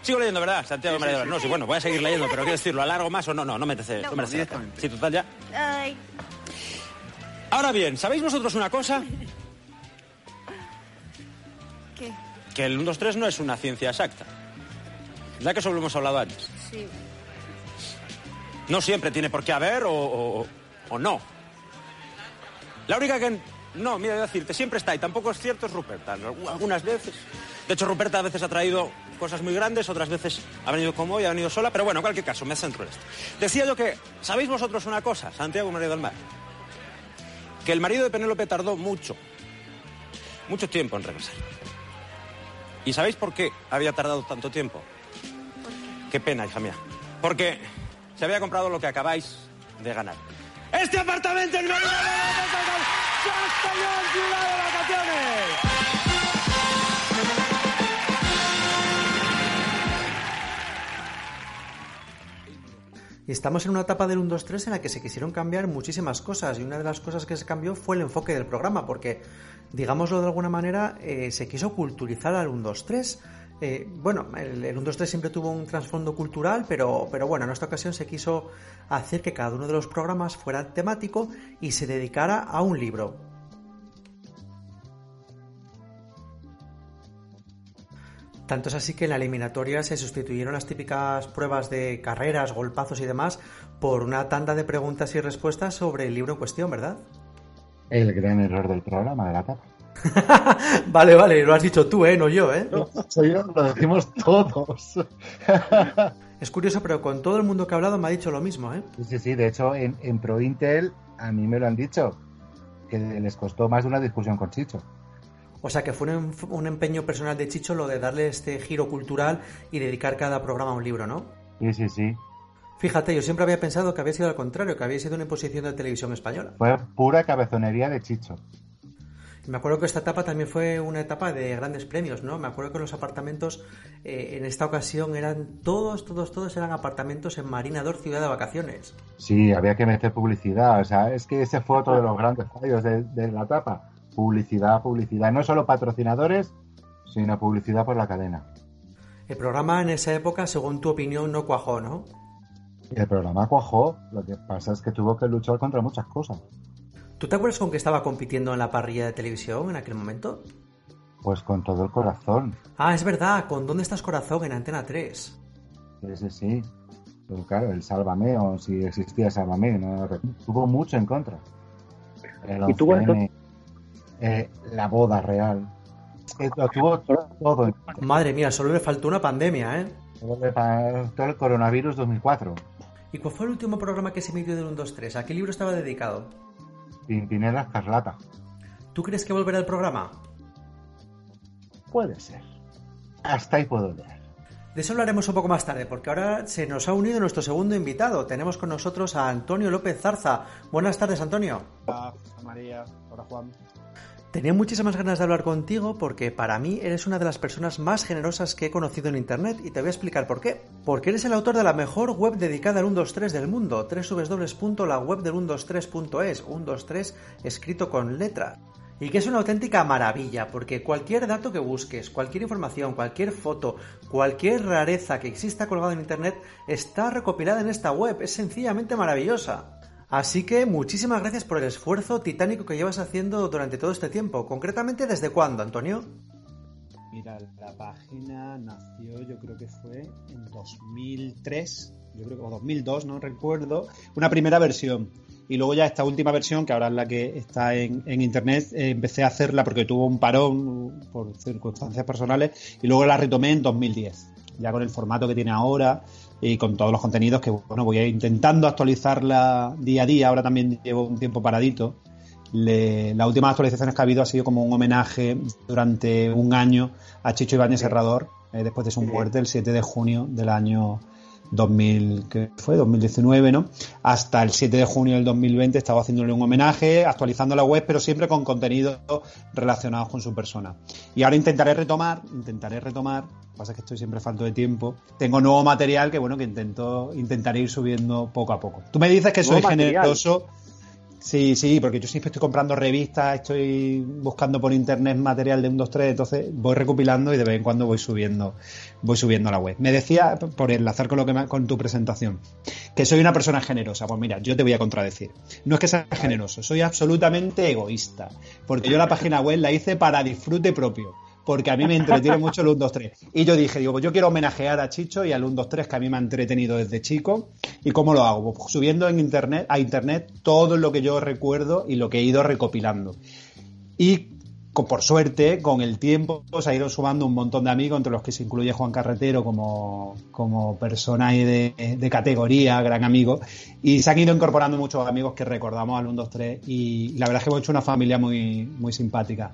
Sigo leyendo, ¿verdad? Santiago María de la- No, sí, bueno, voy a seguir leyendo, pero quiero decirlo, ¿a largo más o no? No, no merece, no, merece la pena. Sí, total, ya. Ay. Ahora bien, ¿sabéis vosotros una cosa? [laughs] ¿Qué? Que el 1, 2, 3 no es una ciencia exacta. ¿Verdad que eso lo hemos hablado antes? Sí. No siempre tiene por qué haber o, o- o no. La única que... No, mira, voy a decirte, siempre está y tampoco es cierto es Ruperta. Algu- Algunas veces. De hecho, Ruperta a veces ha traído cosas muy grandes, otras veces ha venido como hoy, ha venido sola, pero bueno, en cualquier caso, me centro en esto. Decía yo que, ¿sabéis vosotros una cosa, Santiago María del Mar? Que el marido de Penélope tardó mucho, mucho tiempo en regresar. ¿Y sabéis por qué había tardado tanto tiempo? Qué pena, hija mía. Porque se había comprado lo que acabáis de ganar. Este apartamento en Castellón, ciudad de vacaciones. Y estamos en una etapa del 1, 2, 3 en la que se quisieron cambiar muchísimas cosas y una de las cosas que se cambió fue el enfoque del programa porque, digámoslo de alguna manera, eh, se quiso culturizar al 1, 2, 3. Eh, bueno, el, el 1, 2, 3 siempre tuvo un trasfondo cultural, pero, pero bueno, en esta ocasión se quiso hacer que cada uno de los programas fuera temático y se dedicara a un libro. Tanto es así que en la eliminatoria se sustituyeron las típicas pruebas de carreras, golpazos y demás por una tanda de preguntas y respuestas sobre el libro en cuestión, ¿verdad? El gran error del programa, de la tapa. [laughs] Vale, vale, lo has dicho tú, ¿eh? No yo, ¿eh? Soy yo, lo decimos todos. [laughs] Es curioso, pero con todo el mundo que ha hablado me ha dicho lo mismo, ¿eh? Sí, sí, sí. De hecho, en, en ProIntel a mí me lo han dicho. Que les costó más de una discusión con Chicho. O sea que fue un, un empeño personal de Chicho lo de darle este giro cultural y dedicar cada programa a un libro, ¿no? Sí, sí, sí. Fíjate, yo siempre había pensado que había sido al contrario, que había sido una imposición de televisión española. Fue pura cabezonería de Chicho. Me acuerdo que esta etapa también fue una etapa de grandes premios, ¿no? Me acuerdo que los apartamentos eh, en esta ocasión eran todos, todos, todos eran apartamentos en Marinador, ciudad de vacaciones. Sí, había que meter publicidad. O sea, es que ese fue otro de los grandes fallos de, de la etapa. Publicidad, publicidad. No solo patrocinadores, sino publicidad por la cadena. El programa en esa época, según tu opinión, no cuajó, ¿no? El programa cuajó. Lo que pasa es que tuvo que luchar contra muchas cosas. ¿Tú te acuerdas con que estaba compitiendo en la parrilla de televisión en aquel momento? Pues con todo el corazón. Ah, es verdad, con ¿Dónde estás corazón? en Antena 3. Sí, sí, sí. Pero claro, el Sálvame, o si existía Sálvame, no, tuvo mucho en contra. El ¿Y tú, 11M, eh, la boda real. Eh, Lo tuvo todo. Madre mía, solo le faltó una pandemia, ¿eh? Todo el- todo el coronavirus 2004. ¿Y cuál fue el último programa que se emitió del 1, 2, 3? ¿A qué libro estaba dedicado? Pimpinela Escarlata. ¿Tú crees que volverá el programa? Puede ser. Hasta ahí puedo leer. De eso hablaremos un poco más tarde, porque ahora se nos ha unido nuestro segundo invitado. Tenemos con nosotros a Antonio López Zarza. Buenas tardes, Antonio. Hola, María. Hola, Juan. Tenía muchísimas ganas de hablar contigo porque para mí eres una de las personas más generosas que he conocido en Internet y te voy a explicar por qué. Porque eres el autor de la mejor web dedicada al 123 del mundo, www.lawebdel123.es, 123 escrito con letras. Y que es una auténtica maravilla, porque cualquier dato que busques, cualquier información, cualquier foto, cualquier rareza que exista colgada en Internet está recopilada en esta web, es sencillamente maravillosa. Así que muchísimas gracias por el esfuerzo titánico que llevas haciendo durante todo este tiempo. Concretamente, ¿desde cuándo, Antonio? Mira, la página nació, yo creo que fue en 2003, yo creo que o 2002, no recuerdo, una primera versión. Y luego ya esta última versión, que ahora es la que está en, internet, eh, empecé a hacerla porque tuvo un parón por circunstancias personales y luego la retomé en 2010, ya con el formato que tiene ahora y con todos los contenidos que bueno voy a ir intentando actualizarla día a día. Ahora también llevo un tiempo paradito. Le- las últimas actualizaciones que ha habido ha sido como un homenaje durante un año a Chicho Ibáñez Serrador, eh, después de su muerte el 7 de junio del año 2000, que fue 2019, ¿no? Hasta el 7 de junio del 2020 estaba haciéndole un homenaje, actualizando la web, pero siempre con contenidos relacionados con su persona. Y ahora intentaré retomar, intentaré retomar, lo que pasa es que estoy siempre falto de tiempo. Tengo nuevo material que bueno, que intento intentaré ir subiendo poco a poco. Tú me dices que soy material. generoso. Sí, sí, porque yo siempre estoy comprando revistas, estoy buscando por internet material de un 2, 3, entonces voy recopilando y de vez en cuando voy subiendo, voy subiendo a la web. Me decía, por enlazar con lo que me- con tu presentación, que soy una persona generosa. Pues mira, yo te voy a contradecir. No es que sea generoso, soy absolutamente egoísta. Porque yo la página web la hice para disfrute propio. Porque a mí me entretiene mucho el 1, 2, 3. Y yo dije, digo, pues yo quiero homenajear a Chicho y al 1, 2, 3 que a mí me ha entretenido desde chico. ¿Y cómo lo hago? Pues subiendo en internet, a internet todo lo que yo recuerdo y lo que he ido recopilando. Y co- por suerte, con el tiempo se ha ido sumando un montón de amigos, entre los que se incluye Juan Carretero como, como persona de, de categoría, gran amigo, y se han ido incorporando muchos amigos que recordamos al 1, 2, 3, y la verdad es que hemos hecho una familia muy, muy simpática.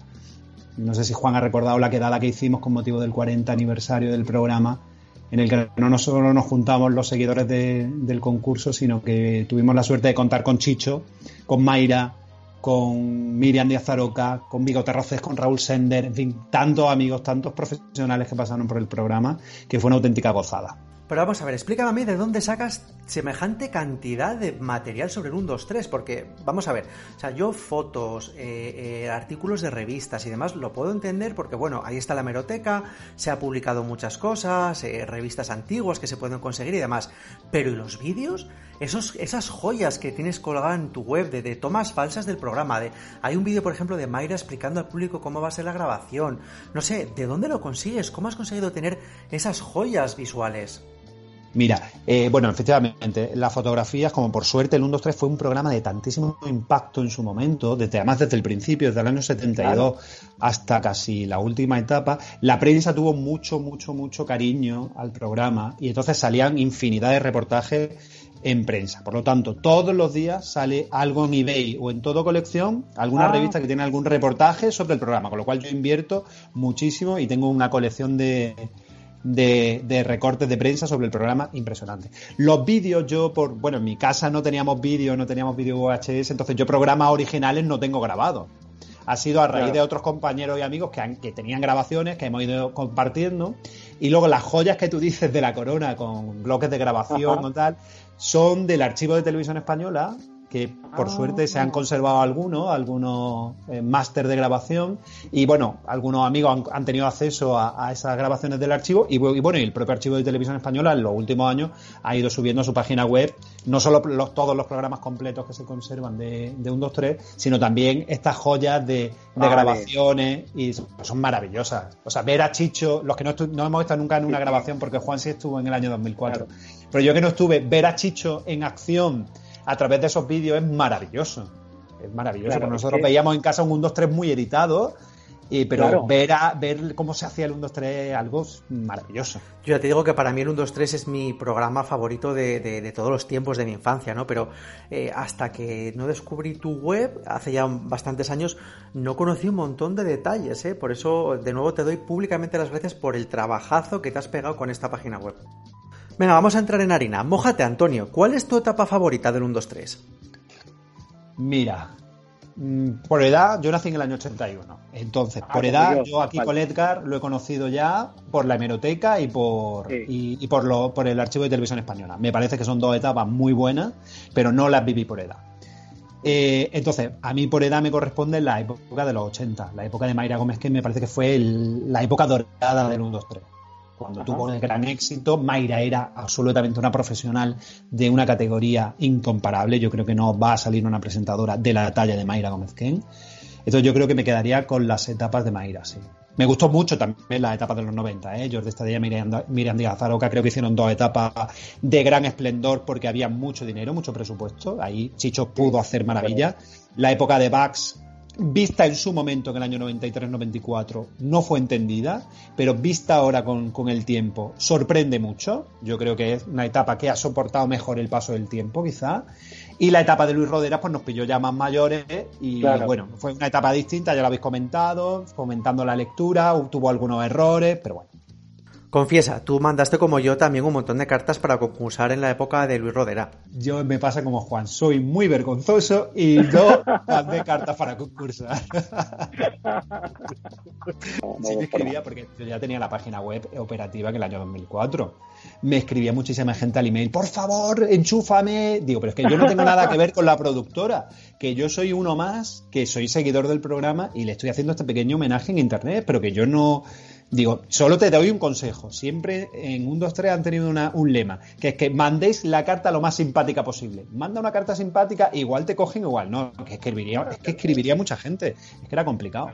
No sé si Juan ha recordado la quedada que hicimos con motivo del 40 aniversario del programa, en el que no solo nos juntamos los seguidores de- del concurso, sino que tuvimos la suerte de contar con Chicho, con Mayra, con Miriam Díaz Zaroca, con Vigo Terroces, con Raúl Sender, en fin, tantos amigos, tantos profesionales que pasaron por el programa, que fue una auténtica gozada. Pero vamos a ver, explícame a mí de dónde sacas semejante cantidad de material sobre el 1, 2, 3, porque vamos a ver, o sea, yo fotos, eh, eh, artículos de revistas y demás lo puedo entender porque, bueno, ahí está la hemeroteca, se ha publicado muchas cosas, eh, revistas antiguas que se pueden conseguir y demás, pero ¿y los vídeos? Esos, esas joyas que tienes colgadas en tu web de, de tomas falsas del programa, de, hay un vídeo, por ejemplo, de Mayra explicando al público cómo va a ser la grabación, no sé, ¿de dónde lo consigues? ¿Cómo has conseguido tener esas joyas visuales? Mira, eh, bueno, efectivamente, las fotografías, como por suerte, el 1, 2, 3 fue un programa de tantísimo impacto en su momento, desde, además desde el principio, desde el año 72 hasta casi la última etapa. La prensa tuvo mucho, mucho, mucho cariño al programa y entonces salían infinidad de reportajes en prensa. Por lo tanto, todos los días sale algo en eBay o en todo colección, alguna Ah. revista que tiene algún reportaje sobre el programa, con lo cual yo invierto muchísimo y tengo una colección de, de, de recortes de prensa sobre el programa impresionante. Los vídeos, yo por, bueno, en mi casa no teníamos vídeo, no teníamos vídeo VHS, entonces yo programas originales no tengo grabados. Ha sido a raíz Claro. de otros compañeros y amigos que, han- que tenían grabaciones que hemos ido compartiendo. Y luego las joyas que tú dices de la corona con bloques de grabación Ajá. o tal, son del archivo de televisión española, que por Ah. suerte se han conservado algunos, algunos eh, máster de grabación. Y bueno, algunos amigos han, han tenido acceso a, a esas grabaciones del archivo. Y, y bueno, y el propio archivo de televisión española en los últimos años ha ido subiendo a su página web no solo los- todos los programas completos que se conservan de, de 1, 2, 3, sino también estas joyas de, de Vale. grabaciones y son, son maravillosas. O sea, ver a Chicho, los que no, no hemos estado nunca en una grabación, porque Juan sí estuvo en el año 2004, pero yo que no estuve, ver a Chicho en acción a través de esos vídeos es maravilloso. Es maravilloso, Claro, es nosotros que- veíamos en casa un 1, 2, 3 muy editado, y, pero Claro. ver, a, ver cómo se hacía el 1, 2, 3 es algo maravilloso. Yo ya te digo que para mí el 1, 2, 3 es mi programa favorito de, de- de todos los tiempos de mi infancia, ¿no? Pero eh, hasta que no descubrí tu web, hace ya bastantes años, no conocí un montón de detalles, ¿eh? Por eso, de nuevo, te doy públicamente las gracias por el trabajazo que te has pegado con esta página web. Venga, vamos a entrar en harina. Mójate, Antonio. ¿Cuál es tu etapa favorita del 1, 2, 3? Mira, mm, por edad, yo nací en el año 81. Entonces, Ah, por edad, yo. yo, aquí Vale. con Edgar lo he conocido ya por la hemeroteca y por, y, y por, lo, por el archivo de televisión española. Me parece que son dos etapas muy buenas, pero no las viví por edad. Eh, entonces, a mí por edad me corresponde la época de los 80, la época de Mayra Gómez, que me parece que fue el- la época dorada del 1, 2, 3. Cuando tuvo el gran éxito, Mayra era absolutamente una profesional de una categoría incomparable. Yo creo que no va a salir una presentadora de la talla de Mayra Gómez Ken. Entonces yo creo que me quedaría con las etapas de Mayra, sí. Me gustó mucho también la etapa de los 90, ¿eh? Jordi Estadía y Miriam, Miriam Díaz Zaroca creo que hicieron dos etapas de gran esplendor porque había mucho dinero, mucho presupuesto. Ahí Chicho pudo hacer maravillas. La época de Bax, vista en su momento en el año 93-94, no fue entendida, pero vista ahora con, con el tiempo, sorprende mucho. Yo creo que es una etapa que ha soportado mejor el paso del tiempo, quizá. Y la etapa de Luis Roderas, pues nos pilló ya más mayores y Claro. bueno, fue una etapa distinta, ya lo habéis comentado, comentando la lectura, tuvo algunos errores, pero bueno. Confiesa, tú mandaste como yo también un montón de cartas para concursar en la época de Luis Rodera. Yo me pasa como Juan, soy muy vergonzoso y no mandé cartas para concursar. [laughs] Sí me escribía porque yo ya tenía la página web operativa en el año 2004. Me escribía muchísima gente al email, por favor, enchúfame. Digo, pero es que yo no tengo nada que ver con la productora, que yo soy uno más, que soy seguidor del programa y le estoy haciendo este pequeño homenaje en internet, pero que yo no... Digo, solo te doy un consejo. Siempre en un 2, 3 han tenido una- un lema, que es que mandéis la carta lo más simpática posible. Manda una carta simpática, igual te cogen, igual no. Que escribiría, es que escribiría mucha gente. Es que era complicado.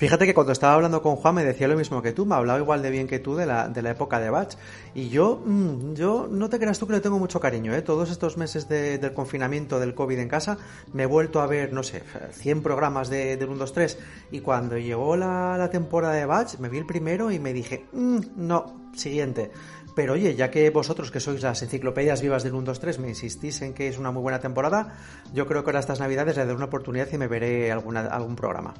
Fíjate que cuando estaba hablando con Juan me decía lo mismo que tú, me hablaba igual de bien que tú de la, de la época de Batch. Y yo, mm, yo no te creas tú que le tengo mucho cariño, ¿eh? Todos estos meses de- del confinamiento del COVID en casa, me he vuelto a ver, no sé, 100 programas de, del 1, 2, 3. Y cuando llegó la, la temporada de Batch, me vi el primero y me dije, "Mm, no, siguiente. Pero oye, ya que vosotros que sois las enciclopedias vivas del 1, 2, 3 me insistís en que es una muy buena temporada, yo creo que ahora estas navidades le daré una oportunidad y me veré alguna, algún programa.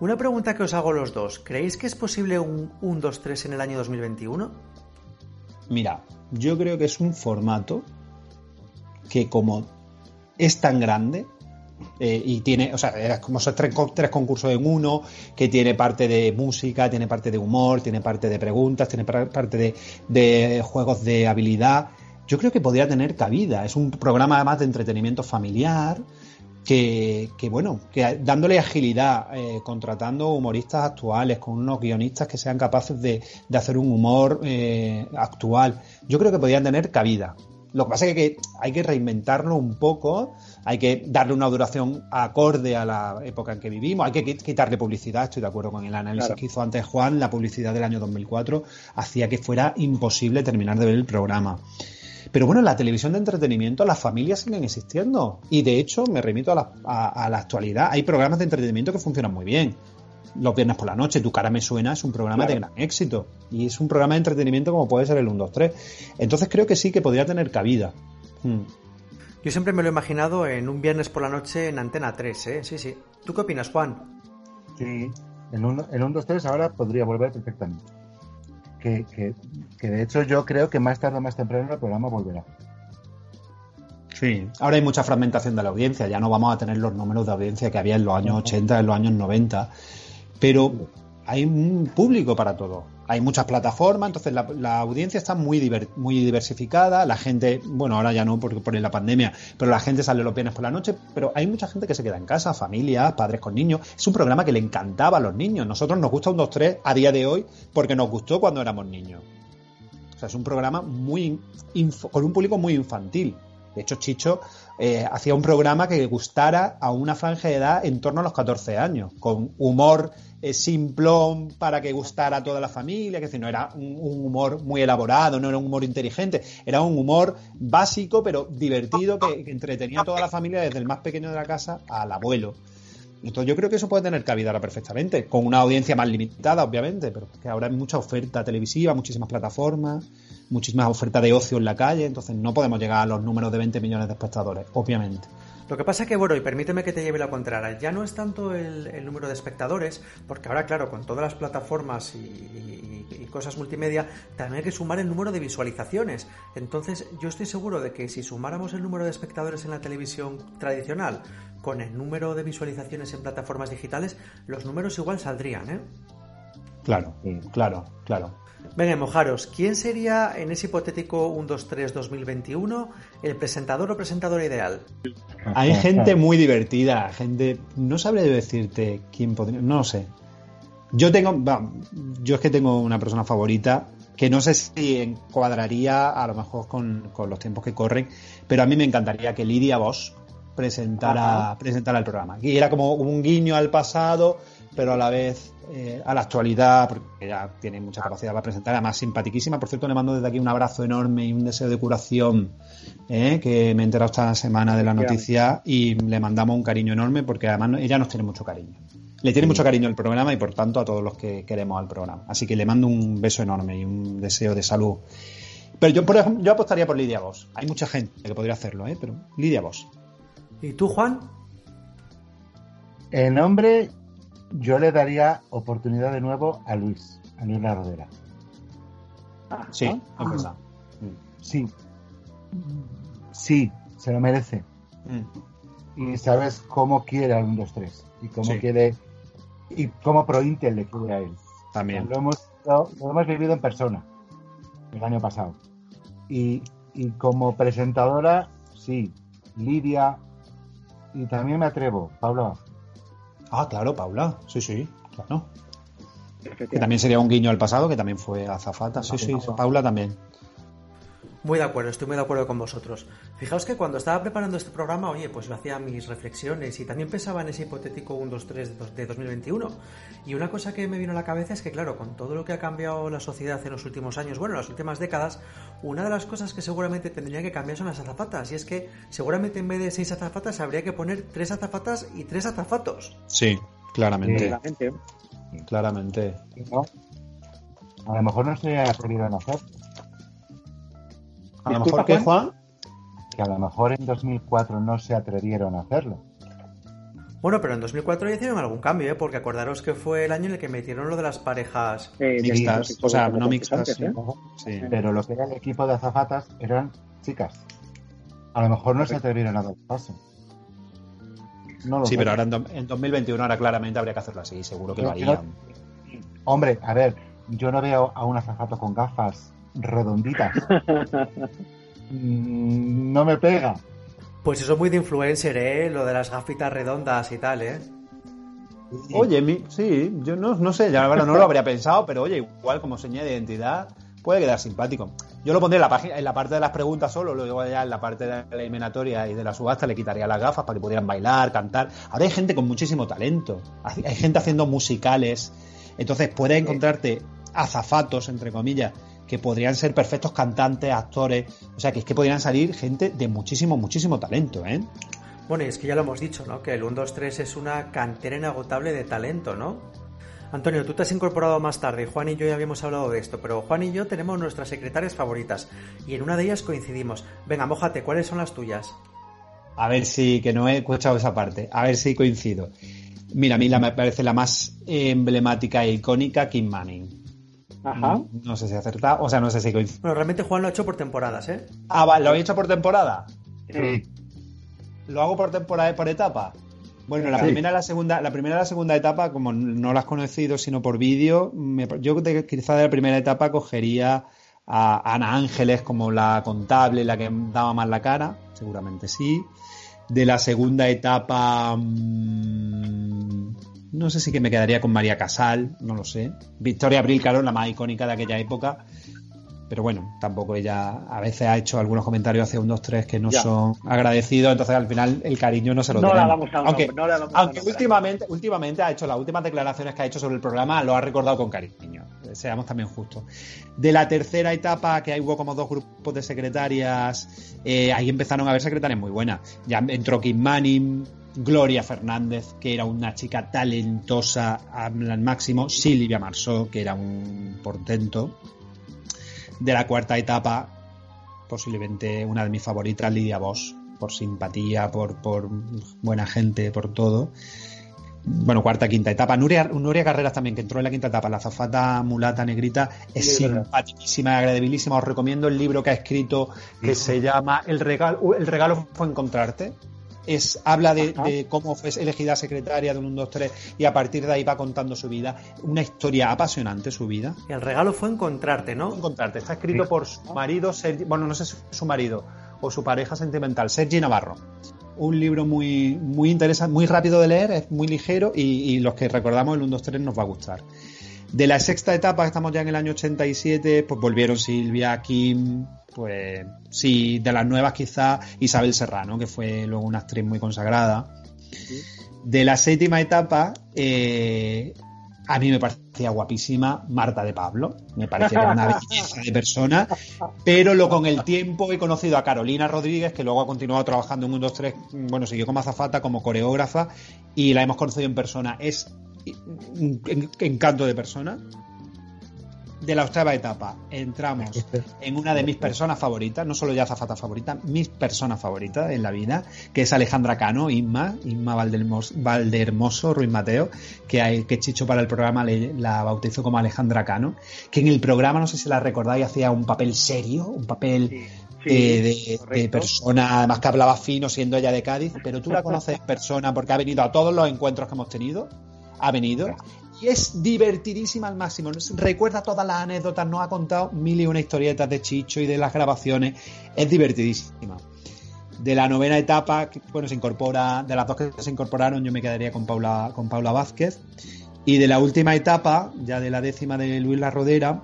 Una pregunta que os hago los dos. ¿Creéis que es posible un 1, 2, 3 en el año 2021? Mira, yo creo que es un formato que como es tan grande eh, y tiene, o sea, es como esos tres, co- tres concursos en uno, que tiene parte de música, tiene parte de humor, tiene parte de preguntas, tiene par- parte de, de juegos de habilidad. Yo creo que podría tener cabida. Es un programa además de entretenimiento familiar que, que, bueno, que dándole agilidad, eh, contratando humoristas actuales, con unos guionistas que sean capaces de, de hacer un humor eh, actual, yo creo que podrían tener cabida. Lo que pasa es que hay que reinventarlo un poco, hay que darle una duración acorde a la época en que vivimos, hay que qui- quitarle publicidad, estoy de acuerdo con el análisis Claro. que hizo antes Juan, la publicidad del año 2004 hacía que fuera imposible terminar de ver el programa. Pero bueno, en la televisión de entretenimiento las familias siguen existiendo. Y de hecho, me remito a la, a- a la actualidad. Hay programas de entretenimiento que funcionan muy bien. Los viernes por la noche, Tu cara me suena, es un programa de gran éxito. Y es un programa de entretenimiento como puede ser el 1, 2, 3. Entonces creo que sí que podría tener cabida. Hmm. Yo siempre me lo he imaginado en un viernes por la noche en Antena 3, ¿eh? Sí, sí. ¿Tú qué opinas, Juan? Sí, el 1, el 1, 2, 3 ahora podría volver perfectamente. Que, que, que de hecho yo creo que más tarde o más temprano el programa volverá. Sí. Ahora hay mucha fragmentación de la audiencia. Ya no vamos a tener los números de audiencia que había en los años 80, en los años 90. Pero hay un público para todo. Hay muchas plataformas, entonces la, la audiencia está muy, diver- muy diversificada. La gente, bueno, ahora ya no porque por la pandemia, pero la gente sale los viernes por la noche. Pero hay mucha gente que se queda en casa, familias, padres con niños. Es un programa que le encantaba a los niños. Nosotros nos gusta un 2-3 a día de hoy porque nos gustó cuando éramos niños. O sea, es un programa muy con un público muy infantil. De hecho, Chicho eh, hacía un programa que gustara a una franja de edad en torno a los 14 años, con humor eh, simplón para que gustara a toda la familia, que decir, no era un, humor muy elaborado, no era un humor inteligente, era un humor básico pero divertido que, que entretenía a toda la familia desde el más pequeño de la casa al abuelo. Entonces yo creo que eso puede tener cabida ahora perfectamente, con una audiencia más limitada, obviamente, pero que ahora hay mucha oferta televisiva, muchísimas plataformas, muchísimas ofertas de ocio en la calle, entonces no podemos llegar a los números de 20 millones de espectadores, obviamente. Lo que pasa es que, bueno, y permíteme que te lleve la contraria, ya no es tanto el, número de espectadores, porque ahora, claro, con todas las plataformas y, cosas multimedia, también hay que sumar el número de visualizaciones. Entonces, yo estoy seguro de que si sumáramos el número de espectadores en la televisión tradicional con el número de visualizaciones en plataformas digitales, los números igual saldrían, ¿eh? Claro, claro, claro. Venga, mojaros, ¿quién sería en ese hipotético 1, 2, 3, 2021 el presentador o presentadora ideal? Hay gente muy divertida, gente. No sabré decirte quién podría. No lo sé. Yo tengo. yo es que tengo una persona favorita que no sé si encuadraría a lo mejor con, con los tiempos que corren, pero a mí me encantaría que Lidia Bosch presentara, presentara el programa. Y era como un guiño al pasado, pero a la vez eh, a la actualidad, porque ella tiene mucha capacidad para presentar, además simpaticísima. Por cierto, le mando desde aquí un abrazo enorme y un deseo de curación, eh, que me he enterado esta semana de la noticia y le mandamos un cariño enorme porque además ella nos tiene mucho cariño. Le tiene mucho cariño al programa y por tanto a todos los que queremos al programa. Así que le mando un beso enorme y un deseo de salud. Pero yo, por ejemplo, yo apostaría por Lidia Vos. Hay mucha gente que podría hacerlo, ¿eh? pero Lidia Vos. ¿Y tú, Juan? En nombre, yo le daría oportunidad de nuevo a Luis, a Luis La Rodera. Sí, es verdad. Sí. Sí, se lo merece. Y sabes cómo quiere al 1, 2, 3. Y cómo Sí. quiere. Y cómo ProIntel le quiere a él. También. Lo hemos, lo, lo hemos vivido en persona el año pasado. Y, y como presentadora, sí. Lidia. Y también me atrevo, Paula. Ah, claro, Paula. Sí, sí, claro. Que también sería un guiño al pasado, que también fue azafata. Sí, sí, Paula también. Muy de acuerdo, estoy muy de acuerdo con vosotros. Fijaos que cuando estaba preparando este programa, oye, pues yo hacía mis reflexiones y también pensaba en ese hipotético 1, 2, 3 de 2021. Y una cosa que me vino a la cabeza es que, claro, con todo lo que ha cambiado la sociedad en los últimos años, bueno, en las últimas décadas, una de las cosas que seguramente tendría que cambiar son las azafatas. Y es que seguramente en vez de seis azafatas habría que poner tres azafatas y tres azafatos. Sí, claramente. Claramente. Claramente. ¿no? A lo mejor no se atrevieron a hacer. A lo mejor que Juan. Que a lo mejor en 2004 no se atrevieron a hacerlo. Bueno, pero en 2004 ya hicieron algún cambio, ¿eh? porque acordaros que fue el año en el que metieron lo de las parejas mixtas. O sea, no mixtas. Sí. Sí. Pero lo que era el equipo de azafatas eran chicas. A lo mejor no se atrevieron a dar paso. No lo sí, sé. pero ahora en, do- en 2021 ahora claramente habría que hacerlo así, seguro que lo harían. Hombre, a ver, yo no veo a un azafato con gafas redonditas. [laughs] Mm, no me pega. Pues eso es muy de influencer, ¿eh? Lo de las gafitas redondas y tal, ¿eh? Oye, mi- sí, yo no, no sé, ya la verdad no lo habría pensado, pero oye, igual como señal de identidad puede quedar simpático. Yo lo pondría en la, página, en la parte de las preguntas solo, luego ya en la parte de la eliminatoria y de la subasta le quitaría las gafas para que pudieran bailar, cantar. Ahora hay gente con muchísimo talento, hay hay gente haciendo musicales, entonces puedes encontrarte azafatos, entre comillas, que podrían ser perfectos cantantes, actores, o sea que es que podrían salir gente de muchísimo, muchísimo talento, ¿eh? Bueno, y es que ya lo hemos dicho, ¿no? Que el 1, 2, 3 es una cantera inagotable de talento, ¿no? Antonio, tú te has incorporado más tarde, Juan y yo ya habíamos hablado de esto, pero Juan y yo tenemos nuestras secretarias favoritas y en una de ellas coincidimos. Venga, mójate, ¿cuáles son las tuyas? A ver si, que no he escuchado esa parte, a ver si coincido. Mira, a mí la, me parece la más emblemática e icónica, Kim Manning. Ajá. No sé si acertado, o sea, no sé si coincido. Bueno, realmente Juan lo ha hecho por temporadas, ¿eh? Ah, vale, ¿lo he hecho por temporada? Sí. ¿Lo hago por temporada por etapa? Bueno, la Sí. primera y la segunda, la primera y la segunda etapa, como no las has conocido sino por vídeo, me- yo de- quizá de la primera etapa cogería a Ana Ángeles como la contable, la que daba más la cara, seguramente sí. De la segunda etapa, mm, no sé si que me quedaría con María Casal, no lo sé. Victoria Abril, claro, la más icónica de aquella época. Pero bueno, tampoco ella a veces ha hecho algunos comentarios hacia un 2-3 que no Ya. son agradecidos, entonces al final el cariño no se lo No tenemos. damos a un aunque no damos a aunque últimamente, últimamente ha hecho las últimas declaraciones que ha hecho sobre el programa, lo ha recordado con cariño. Seamos también justos. De la tercera etapa, que ahí hubo como dos grupos de secretarias, eh, ahí empezaron a haber secretarias muy buenas. Ya entró Kim Manning, Gloria Fernández, que era una chica talentosa al máximo, Silvia Marsó, que era un portento. De la cuarta etapa, posiblemente una de mis favoritas, Lidia Bosch, por simpatía, por, por buena gente, por todo. Bueno, cuarta, quinta etapa. Nuria, Nuria Carreras también, que entró en la quinta etapa, la zafata mulata negrita, es simpaticísima y agradabilísima. Os recomiendo el libro que ha escrito que se llama El regalo, el regalo fue encontrarte. Es, habla de, de cómo fue elegida secretaria de un 1, 2, 3 y a partir de ahí va contando su vida. Una historia apasionante su vida. Y el regalo fue encontrarte, ¿no? Encontrarte. Está escrito por su marido, Sergi, bueno, no sé si su marido o su pareja sentimental, Sergi Navarro. Un libro muy, muy interesante, muy rápido de leer, es muy ligero y, y los que recordamos el 1, 2, 3 nos va a gustar. De la sexta etapa, estamos ya en el año 87, pues volvieron Silvia, Kim, pues sí, de las nuevas quizá Isabel Serrano, que fue luego una actriz muy consagrada. De la séptima etapa, eh, a mí me parecía guapísima Marta de Pablo, me parecía que era una belleza de persona, pero lo con el tiempo he conocido a Carolina Rodríguez, que luego ha continuado trabajando en 1, 2, 3, bueno, siguió como azafata, como coreógrafa, y la hemos conocido en persona. Es un encanto de persona. De la octava etapa entramos [laughs] en una de mis personas favoritas, no solo ya azafata favorita, mis personas favoritas en la vida, que es Alejandra Cano, Inma, Inma Valdermos- Valdermoso, Ruiz Mateo, que, hay, que Chicho para el programa le- la bautizó como Alejandra Cano, que en el programa, no sé si la recordáis, hacía un papel serio, un papel eh, de, de persona, además que hablaba fino siendo ella de Cádiz, pero tú la [laughs] conoces en persona porque ha venido a todos los encuentros que hemos tenido, ha venido y es divertidísima al máximo. Nos Recuerda todas las anécdotas, nos ha contado mil y una historietas de Chicho y de las grabaciones. Es divertidísima. De la novena etapa, bueno, se incorpora, de las dos que se incorporaron, yo me quedaría con Paula, con Paula Vázquez. Y de la última etapa, ya de la décima de Luis La Rodera,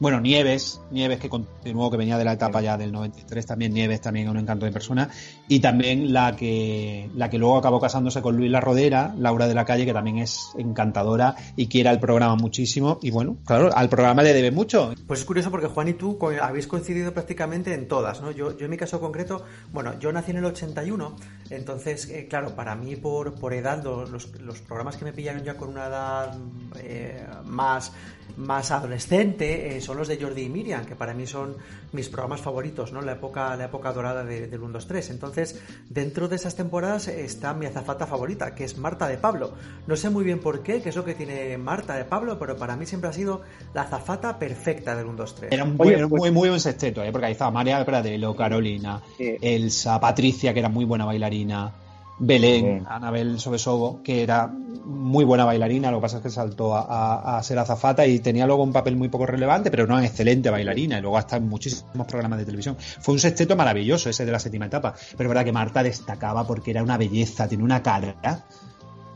Bueno, Nieves, Nieves que continuó, que venía de la etapa ya del 93, también Nieves, también un encanto de persona. Y también la que, la que luego acabó casándose con Luis La Rodera, Laura de la Calle, que también es encantadora y quiere al programa muchísimo. Y bueno, claro, al programa le debe mucho. Pues es curioso porque Juan y tú habéis coincidido prácticamente en todas, ¿no? Yo, yo en mi caso concreto, bueno, yo nací en el 81, entonces, eh, claro, para mí por, por edad, lo- los, los programas que me pillaron ya con una edad eh, más, más adolescente eh, son los de Jordi y Miriam, que para mí son mis programas favoritos, ¿no? La época, la época dorada de- del 1, 2, 3. Entonces, dentro de esas temporadas está mi azafata favorita, que es Marta de Pablo. No sé muy bien por qué, qué es lo que tiene Marta de Pablo, pero para mí siempre ha sido la azafata perfecta del 1, 2, 3. Era un, buen- era un muy, muy buen sexteto, ¿eh? porque ahí estaba María Pradelo, Carolina, Elsa, Patricia, que era muy buena bailarina, Belén, Anabel Sobesogo, que era muy buena bailarina, lo que pasa es que saltó a, a- a ser azafata y tenía luego un papel muy poco relevante, pero una excelente bailarina, y luego hasta en muchísimos programas de televisión. Fue un sexteto maravilloso ese de la séptima etapa, pero es verdad que Marta destacaba porque era una belleza, tiene una cara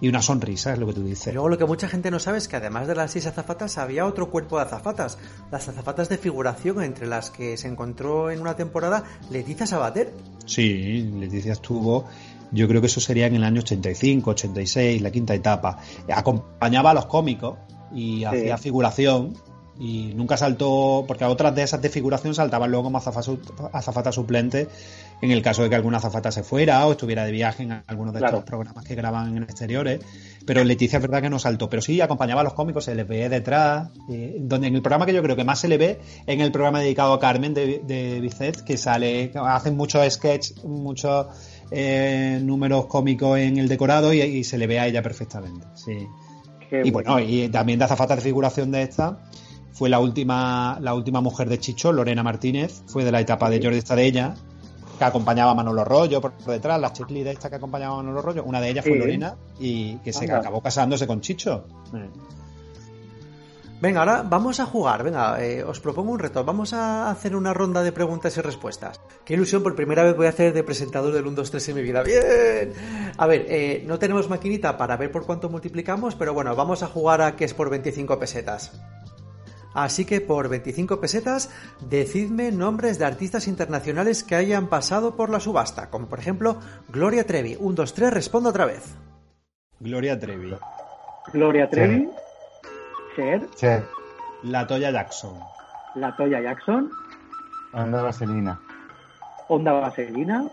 y una sonrisa, es lo que tú dices. Y luego lo que mucha gente no sabe es que además de las seis azafatas había otro cuerpo de azafatas, las azafatas de figuración entre las que se encontró en una temporada Leticia Sabater. Sí, Leticia estuvo, yo creo que eso sería en el año 85, 86, la quinta etapa. Acompañaba a los cómicos y hacía figuración y nunca saltó, porque a otras de esas de figuración saltaban luego como azafata, suplente en el caso de que alguna azafata se fuera o estuviera de viaje en algunos de Claro. estos programas que graban en exteriores. Pero Leticia es verdad que no saltó, pero sí acompañaba a los cómicos, se les ve detrás, eh, donde en el programa que yo creo que más se le ve, en el programa dedicado a Carmen de, de Bizet, que sale, hacen muchos sketches, muchos eh, números cómicos en el decorado y, y se le ve a ella perfectamente. Sí. Qué y bueno, y también de azafata de figuración de esta fue la última la última mujer de Chicho, Lorena Martínez, fue de la etapa de Jordi Estadella, que acompañaba a Manolo Rollo por detrás, la checklist de esta que acompañaba a Manolo Rollo, una de ellas fue. Lorena y que se Anda. acabó casándose con Chicho. Venga, ahora vamos a jugar. Venga, eh, os propongo un reto. Vamos a hacer una ronda de preguntas y respuestas. Qué ilusión, por primera vez voy a hacer de presentador del 1, 2, 3 en mi vida. ¡Bien! A ver, eh, no tenemos maquinita para ver por cuánto multiplicamos, pero bueno, vamos a jugar a que es por 25 pesetas. Así que por 25 pesetas, decidme nombres de artistas internacionales que hayan pasado por la subasta, como por ejemplo Gloria Trevi. 1, 2, 3, respondo otra vez. Gloria Trevi. Gloria Trevi, Cher, La Toya Jackson. La Toya Jackson, Anda Vaselina. Onda Vaselina,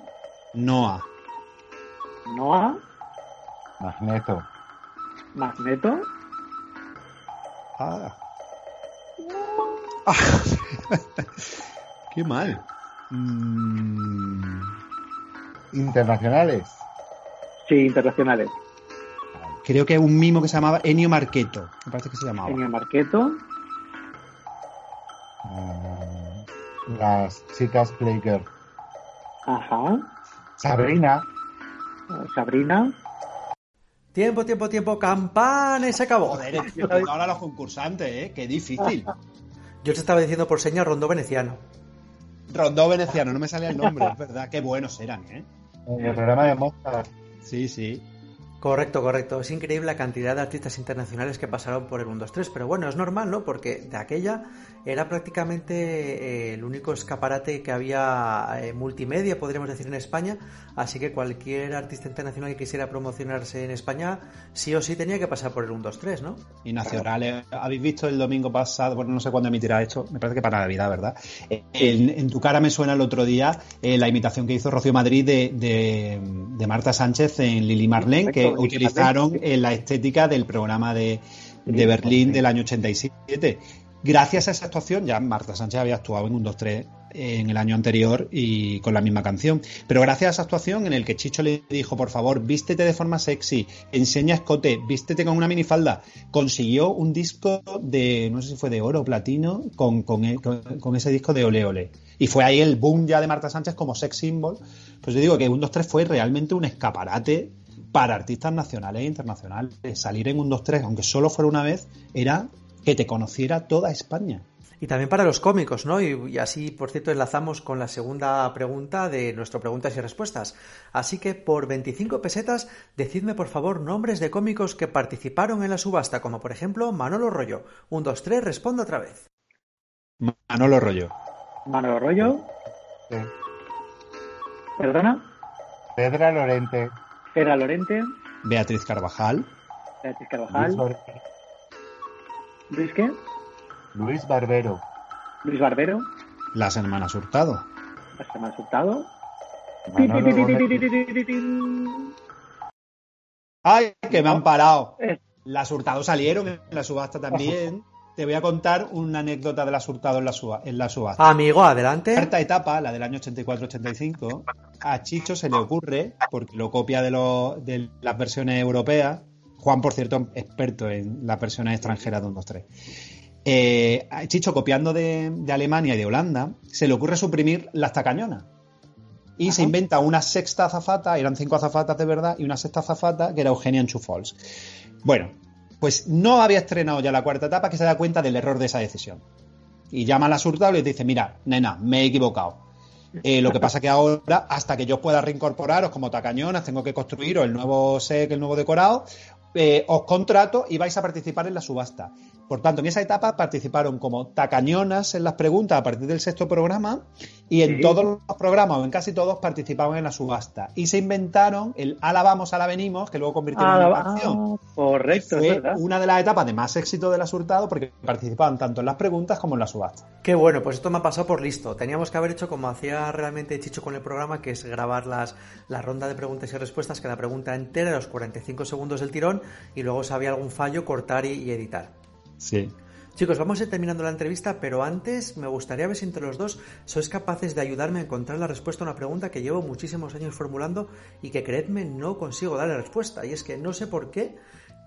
Noah. Noah, Magneto. Magneto, Ah. [laughs] Qué mal. Mm, Internacionales. sí, internacionales. Creo que un mimo que se llamaba Ennio Marqueto. Me parece que se llamaba. Ennio Marqueto, Ah, las chicas Playgirl. ajá, Sabrina. Sabrina, Tiempo, tiempo, tiempo, campana y se acabó. Joder, ahora los concursantes, ¿eh? Qué difícil. Yo te estaba diciendo por señas rondó veneciano. Rondó veneciano, no me salía el nombre, es verdad. Qué buenos eran, ¿eh? En el programa de Mozart. Sí, sí. Correcto, correcto. Es increíble la cantidad de artistas internacionales que pasaron por el 1, 2, 3, pero bueno, es normal, ¿no? Porque de aquella era prácticamente eh, el único escaparate que había eh, multimedia, podríamos decir, en España, así que cualquier artista internacional que quisiera promocionarse en España, sí o sí tenía que pasar por el 1, 2, 3, ¿no? Y nacionales. ¿Habéis visto el domingo pasado? Bueno, no sé cuándo emitirá esto. Me parece que para Navidad, ¿verdad? En, tu cara me suena el otro día eh, la imitación que hizo Rocío Madrid de, de, de Marta Sánchez en Lili Marlene, que utilizaron eh, la estética del programa de, de Berlín del año 87. Gracias a esa actuación, ya Marta Sánchez había actuado en un 2-3 en el año anterior y con la misma canción. Pero gracias a esa actuación en el que Chicho le dijo, por favor, vístete de forma sexy, enseña escote, vístete con una minifalda, consiguió un disco de, no sé si fue de oro o platino, con, con, e- con- con ese disco de Ole Ole. Y fue ahí el boom ya de Marta Sánchez como sex symbol. Pues yo digo que un 2-3 fue realmente un escaparate para artistas nacionales e internacionales. Salir en un 2-3, aunque solo fuera una vez, era que te conociera toda España. Y también para los cómicos, ¿no? Y, y así, por cierto, enlazamos con la segunda pregunta de nuestro preguntas y respuestas. Así que por 25 pesetas, decidme por favor nombres de cómicos que participaron en la subasta, como por ejemplo Manolo Rollo. Un, dos, tres, responda otra vez. Manolo Rollo. Manolo Rollo. Sí. Perdona. Pedra Lorente. Pedra Lorente. Beatriz Carvajal. Beatriz Luis, Carvajal. Bar- Luis qué? Luis Barbero. Luis Barbero. Las hermanas Hurtado. Las hermanas Hurtado. ¡Ay, que me han parado! Eh. Las Hurtado salieron en la subasta también. Te voy a contar una anécdota de las Hurtado en la, suba- en la subasta. Amigo, adelante. cuarta etapa, la del año 84-85, a Chicho se le ocurre, porque lo copia de, lo- de las versiones europeas, Juan, por cierto, experto en las versiones extranjeras de 1, 2, 3. Eh, a Chicho, copiando de, de Alemania y de Holanda, se le ocurre suprimir las tacañonas. Y se inventa una sexta azafata, eran cinco azafatas de verdad, y una sexta azafata que era Eugenia Enchufols. Bueno, pues no había estrenado ya la cuarta etapa que se da cuenta del error de esa decisión. Y llama a la Hurtado y dice, mira, nena, me he equivocado. Eh, lo que pasa que ahora, hasta que yo pueda reincorporaros como tacañonas, tengo que construiros el nuevo SEC, el nuevo decorado, eh, os contrato y vais a participar en la subasta. Por tanto, en esa etapa participaron como tacañonas en las preguntas a partir del sexto programa y en Sí. todos los programas o en casi todos participaban en la subasta. Y se inventaron el ala vamos, ala venimos, que luego convirtieron en una canción. Ah, correcto, es verdad. una de las etapas de más éxito de la Hurtado porque participaban tanto en las preguntas como en la subasta. Qué bueno, pues esto me ha pasado por listo. Teníamos que haber hecho como hacía realmente Chicho con el programa, que es grabar las, la ronda de preguntas y respuestas, que la pregunta entera, los 45 segundos del tirón, y luego si había algún fallo, cortar y, y editar. Sí. Chicos, vamos a ir terminando la entrevista, pero antes me gustaría ver si entre los dos sois capaces de ayudarme a encontrar la respuesta a una pregunta que llevo muchísimos años formulando y que creedme no consigo darle respuesta. Y es que no sé por qué,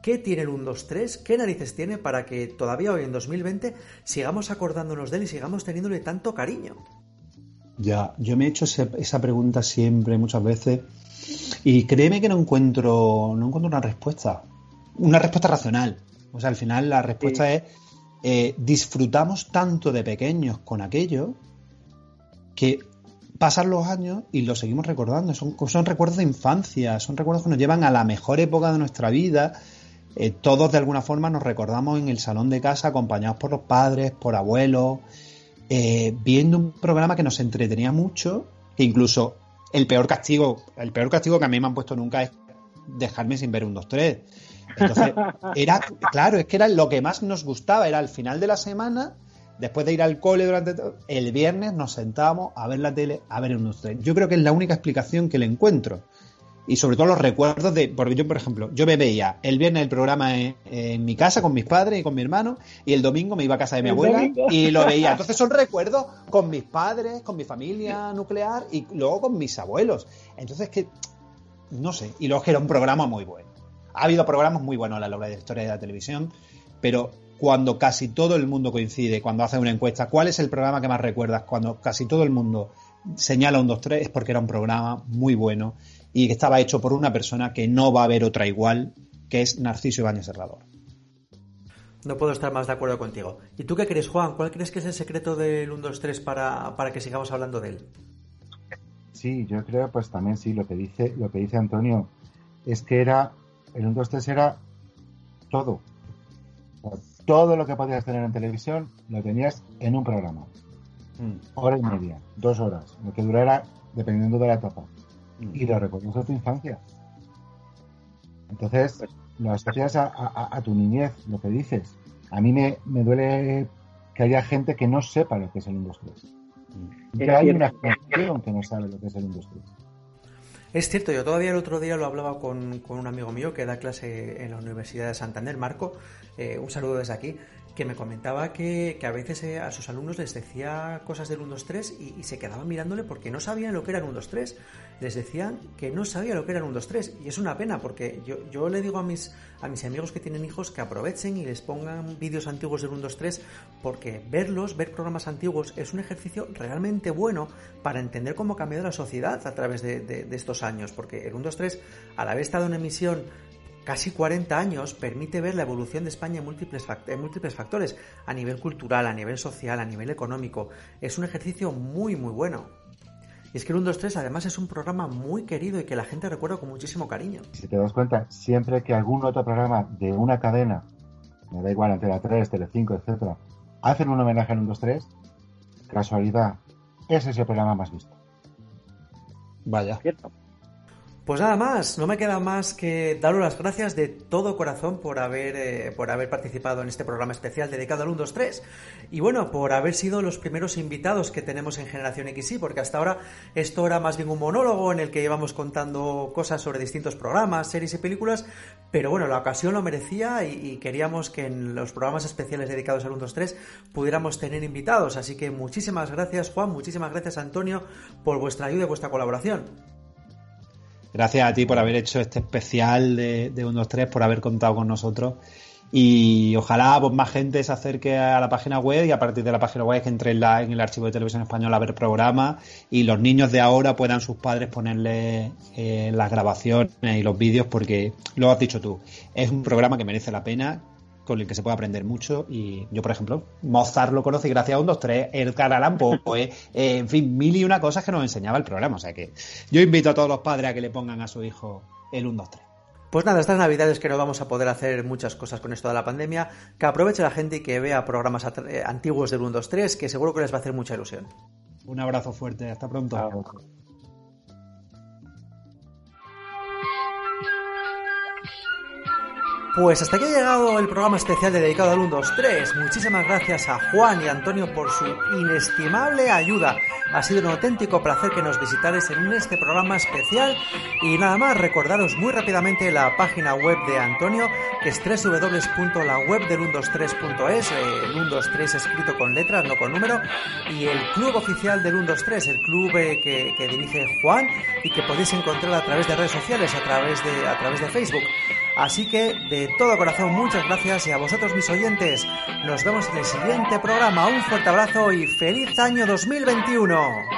qué tiene el 1, 2, 3, qué narices tiene para que todavía hoy en 2020 sigamos acordándonos de él y sigamos teniéndole tanto cariño. Ya, yo me he hecho ese- esa pregunta siempre, muchas veces, y créeme que no encuentro, no encuentro una respuesta, una respuesta racional. O sea, al final la respuesta Sí. es eh, disfrutamos tanto de pequeños con aquello que pasan los años y lo seguimos recordando. Son, son recuerdos de infancia, son recuerdos que nos llevan a la mejor época de nuestra vida. Eh, todos de alguna forma nos recordamos en el salón de casa acompañados por los padres, por abuelos, eh, viendo un programa que nos entretenía mucho, que incluso el peor castigo, el peor castigo que a mí me han puesto nunca es dejarme sin ver un 2-3. Entonces, [laughs] era, claro, es que era lo que más nos gustaba, era al final de la semana, después de ir al cole durante todo, el viernes nos sentábamos a ver la tele, a ver un 2-3. Yo creo que es la única explicación que le encuentro. Y sobre todo los recuerdos de, porque yo, por ejemplo, yo me veía el viernes el programa en, en mi casa con mis padres y con mi hermano, y el domingo me iba a casa de mi El abuela domingo. y lo veía. [laughs] Entonces son recuerdos con mis padres, con mi familia nuclear y luego con mis abuelos. Entonces que, no sé, y luego que era un programa muy bueno. Ha habido programas muy buenos a lo largo de la historia de la televisión, pero cuando casi todo el mundo coincide, cuando hace una encuesta, ¿cuál es el programa que más recuerdas? Cuando casi todo el mundo señala un 2-3 es porque era un programa muy bueno y que estaba hecho por una persona que no va a haber otra igual, que es Narciso Ibáñez Serrador. No puedo estar más de acuerdo contigo. ¿Y tú qué crees, Juan? ¿Cuál crees que es el secreto del 1, 2, 3 para, para que sigamos hablando de él? Sí, yo creo, pues también sí, lo que dice, lo que dice Antonio, es que era, el 1, 2, 3 era todo. O sea, todo lo que podías tener en televisión lo tenías en un programa. Hora y media, dos horas, lo que durara dependiendo de la etapa. Y lo recuerdas de tu infancia. Entonces, lo asocias a, a- a tu niñez, lo que dices. A mí me, me duele que haya gente que no sepa lo que es el 1, 2, 3. Y que Es hay una generación que no sabe lo que es el 1, 2, 3. Es cierto, yo todavía el otro día lo hablaba con, con un amigo mío que da clase en la Universidad de Santander, Marco, eh, un saludo desde aquí, que me comentaba que, a veces eh, a sus alumnos les decía cosas del 1, 2, 3 y, se quedaban mirándole porque no sabían lo que era el 1, 2, 3. Les decían que no sabía lo que era el 1, 2, 3 y es una pena porque yo, yo le digo a mis, a mis amigos que tienen hijos que aprovechen y les pongan vídeos antiguos del 1, 2, 3 porque verlos, ver programas antiguos es un ejercicio realmente bueno para entender cómo ha cambiado la sociedad a través de, de- de estos años porque el 1, 2, 3 al haber estado en emisión casi 40 años permite ver la evolución de España en múltiples, fac- en múltiples factores, a nivel cultural, a nivel social, a nivel económico. Es un ejercicio muy, muy bueno. Y es que el 1, 2, 3 además es un programa muy querido y que la gente recuerda con muchísimo cariño. Si te das cuenta, siempre que algún otro programa de una cadena, me da igual, Antena 3, Telecinco, etcétera, hacen un homenaje al 1, 2, 3. Casualidad, ese es el programa más visto. Vaya. Pues nada más, no me queda más que daros las gracias de todo corazón por haber, eh, por haber participado en este programa especial dedicado al 1, 2, 3 y bueno, por haber sido los primeros invitados que tenemos en Generación XY, porque hasta ahora esto era más bien un monólogo en el que íbamos contando cosas sobre distintos programas, series y películas, pero bueno, la ocasión lo merecía y, y queríamos que en los programas especiales dedicados al 1, 2, 3 pudiéramos tener invitados, así que muchísimas gracias Juan, muchísimas gracias Antonio por vuestra ayuda y vuestra colaboración. Gracias a ti por haber hecho este especial de, de 1, 2, 3, por haber contado con nosotros. Y ojalá pues, más gente se acerque a la página web y a partir de la página web que entre en el archivo de televisión española a ver programas y los niños de ahora puedan sus padres ponerle eh, las grabaciones y los vídeos porque lo has dicho tú, es un programa que merece la pena con el que se puede aprender mucho y yo por ejemplo Mozart lo conocí gracias a un 2, 3 Edgar Allan Poe [laughs] eh, eh, en fin mil y una cosas que nos enseñaba el programa o sea que yo invito a todos los padres a que le pongan a su hijo el 1, 2, 3 Pues nada, estas navidades que no vamos a poder hacer muchas cosas con esto de la pandemia, que aproveche la gente y que vea programas antiguos del 1, 2, 3, que seguro que les va a hacer mucha ilusión. un abrazo fuerte hasta pronto Pues hasta aquí ha llegado el programa especial dedicado al 1, 2, 3. Muchísimas gracias a Juan y Antonio por su inestimable ayuda. Ha sido un auténtico placer que nos visitarais en este programa especial. Y nada más, recordaros muy rápidamente la página web de Antonio, que es www.lawebdel123.es, eh, el 123 escrito con letras, no con número, y el club oficial del 123, el club eh, que, que dirige Juan y que podéis encontrar a través de redes sociales, a través de, a través de Facebook. Así que de todo corazón muchas gracias y a vosotros mis oyentes. Nos vemos en el siguiente programa. Un fuerte abrazo y feliz año 2021.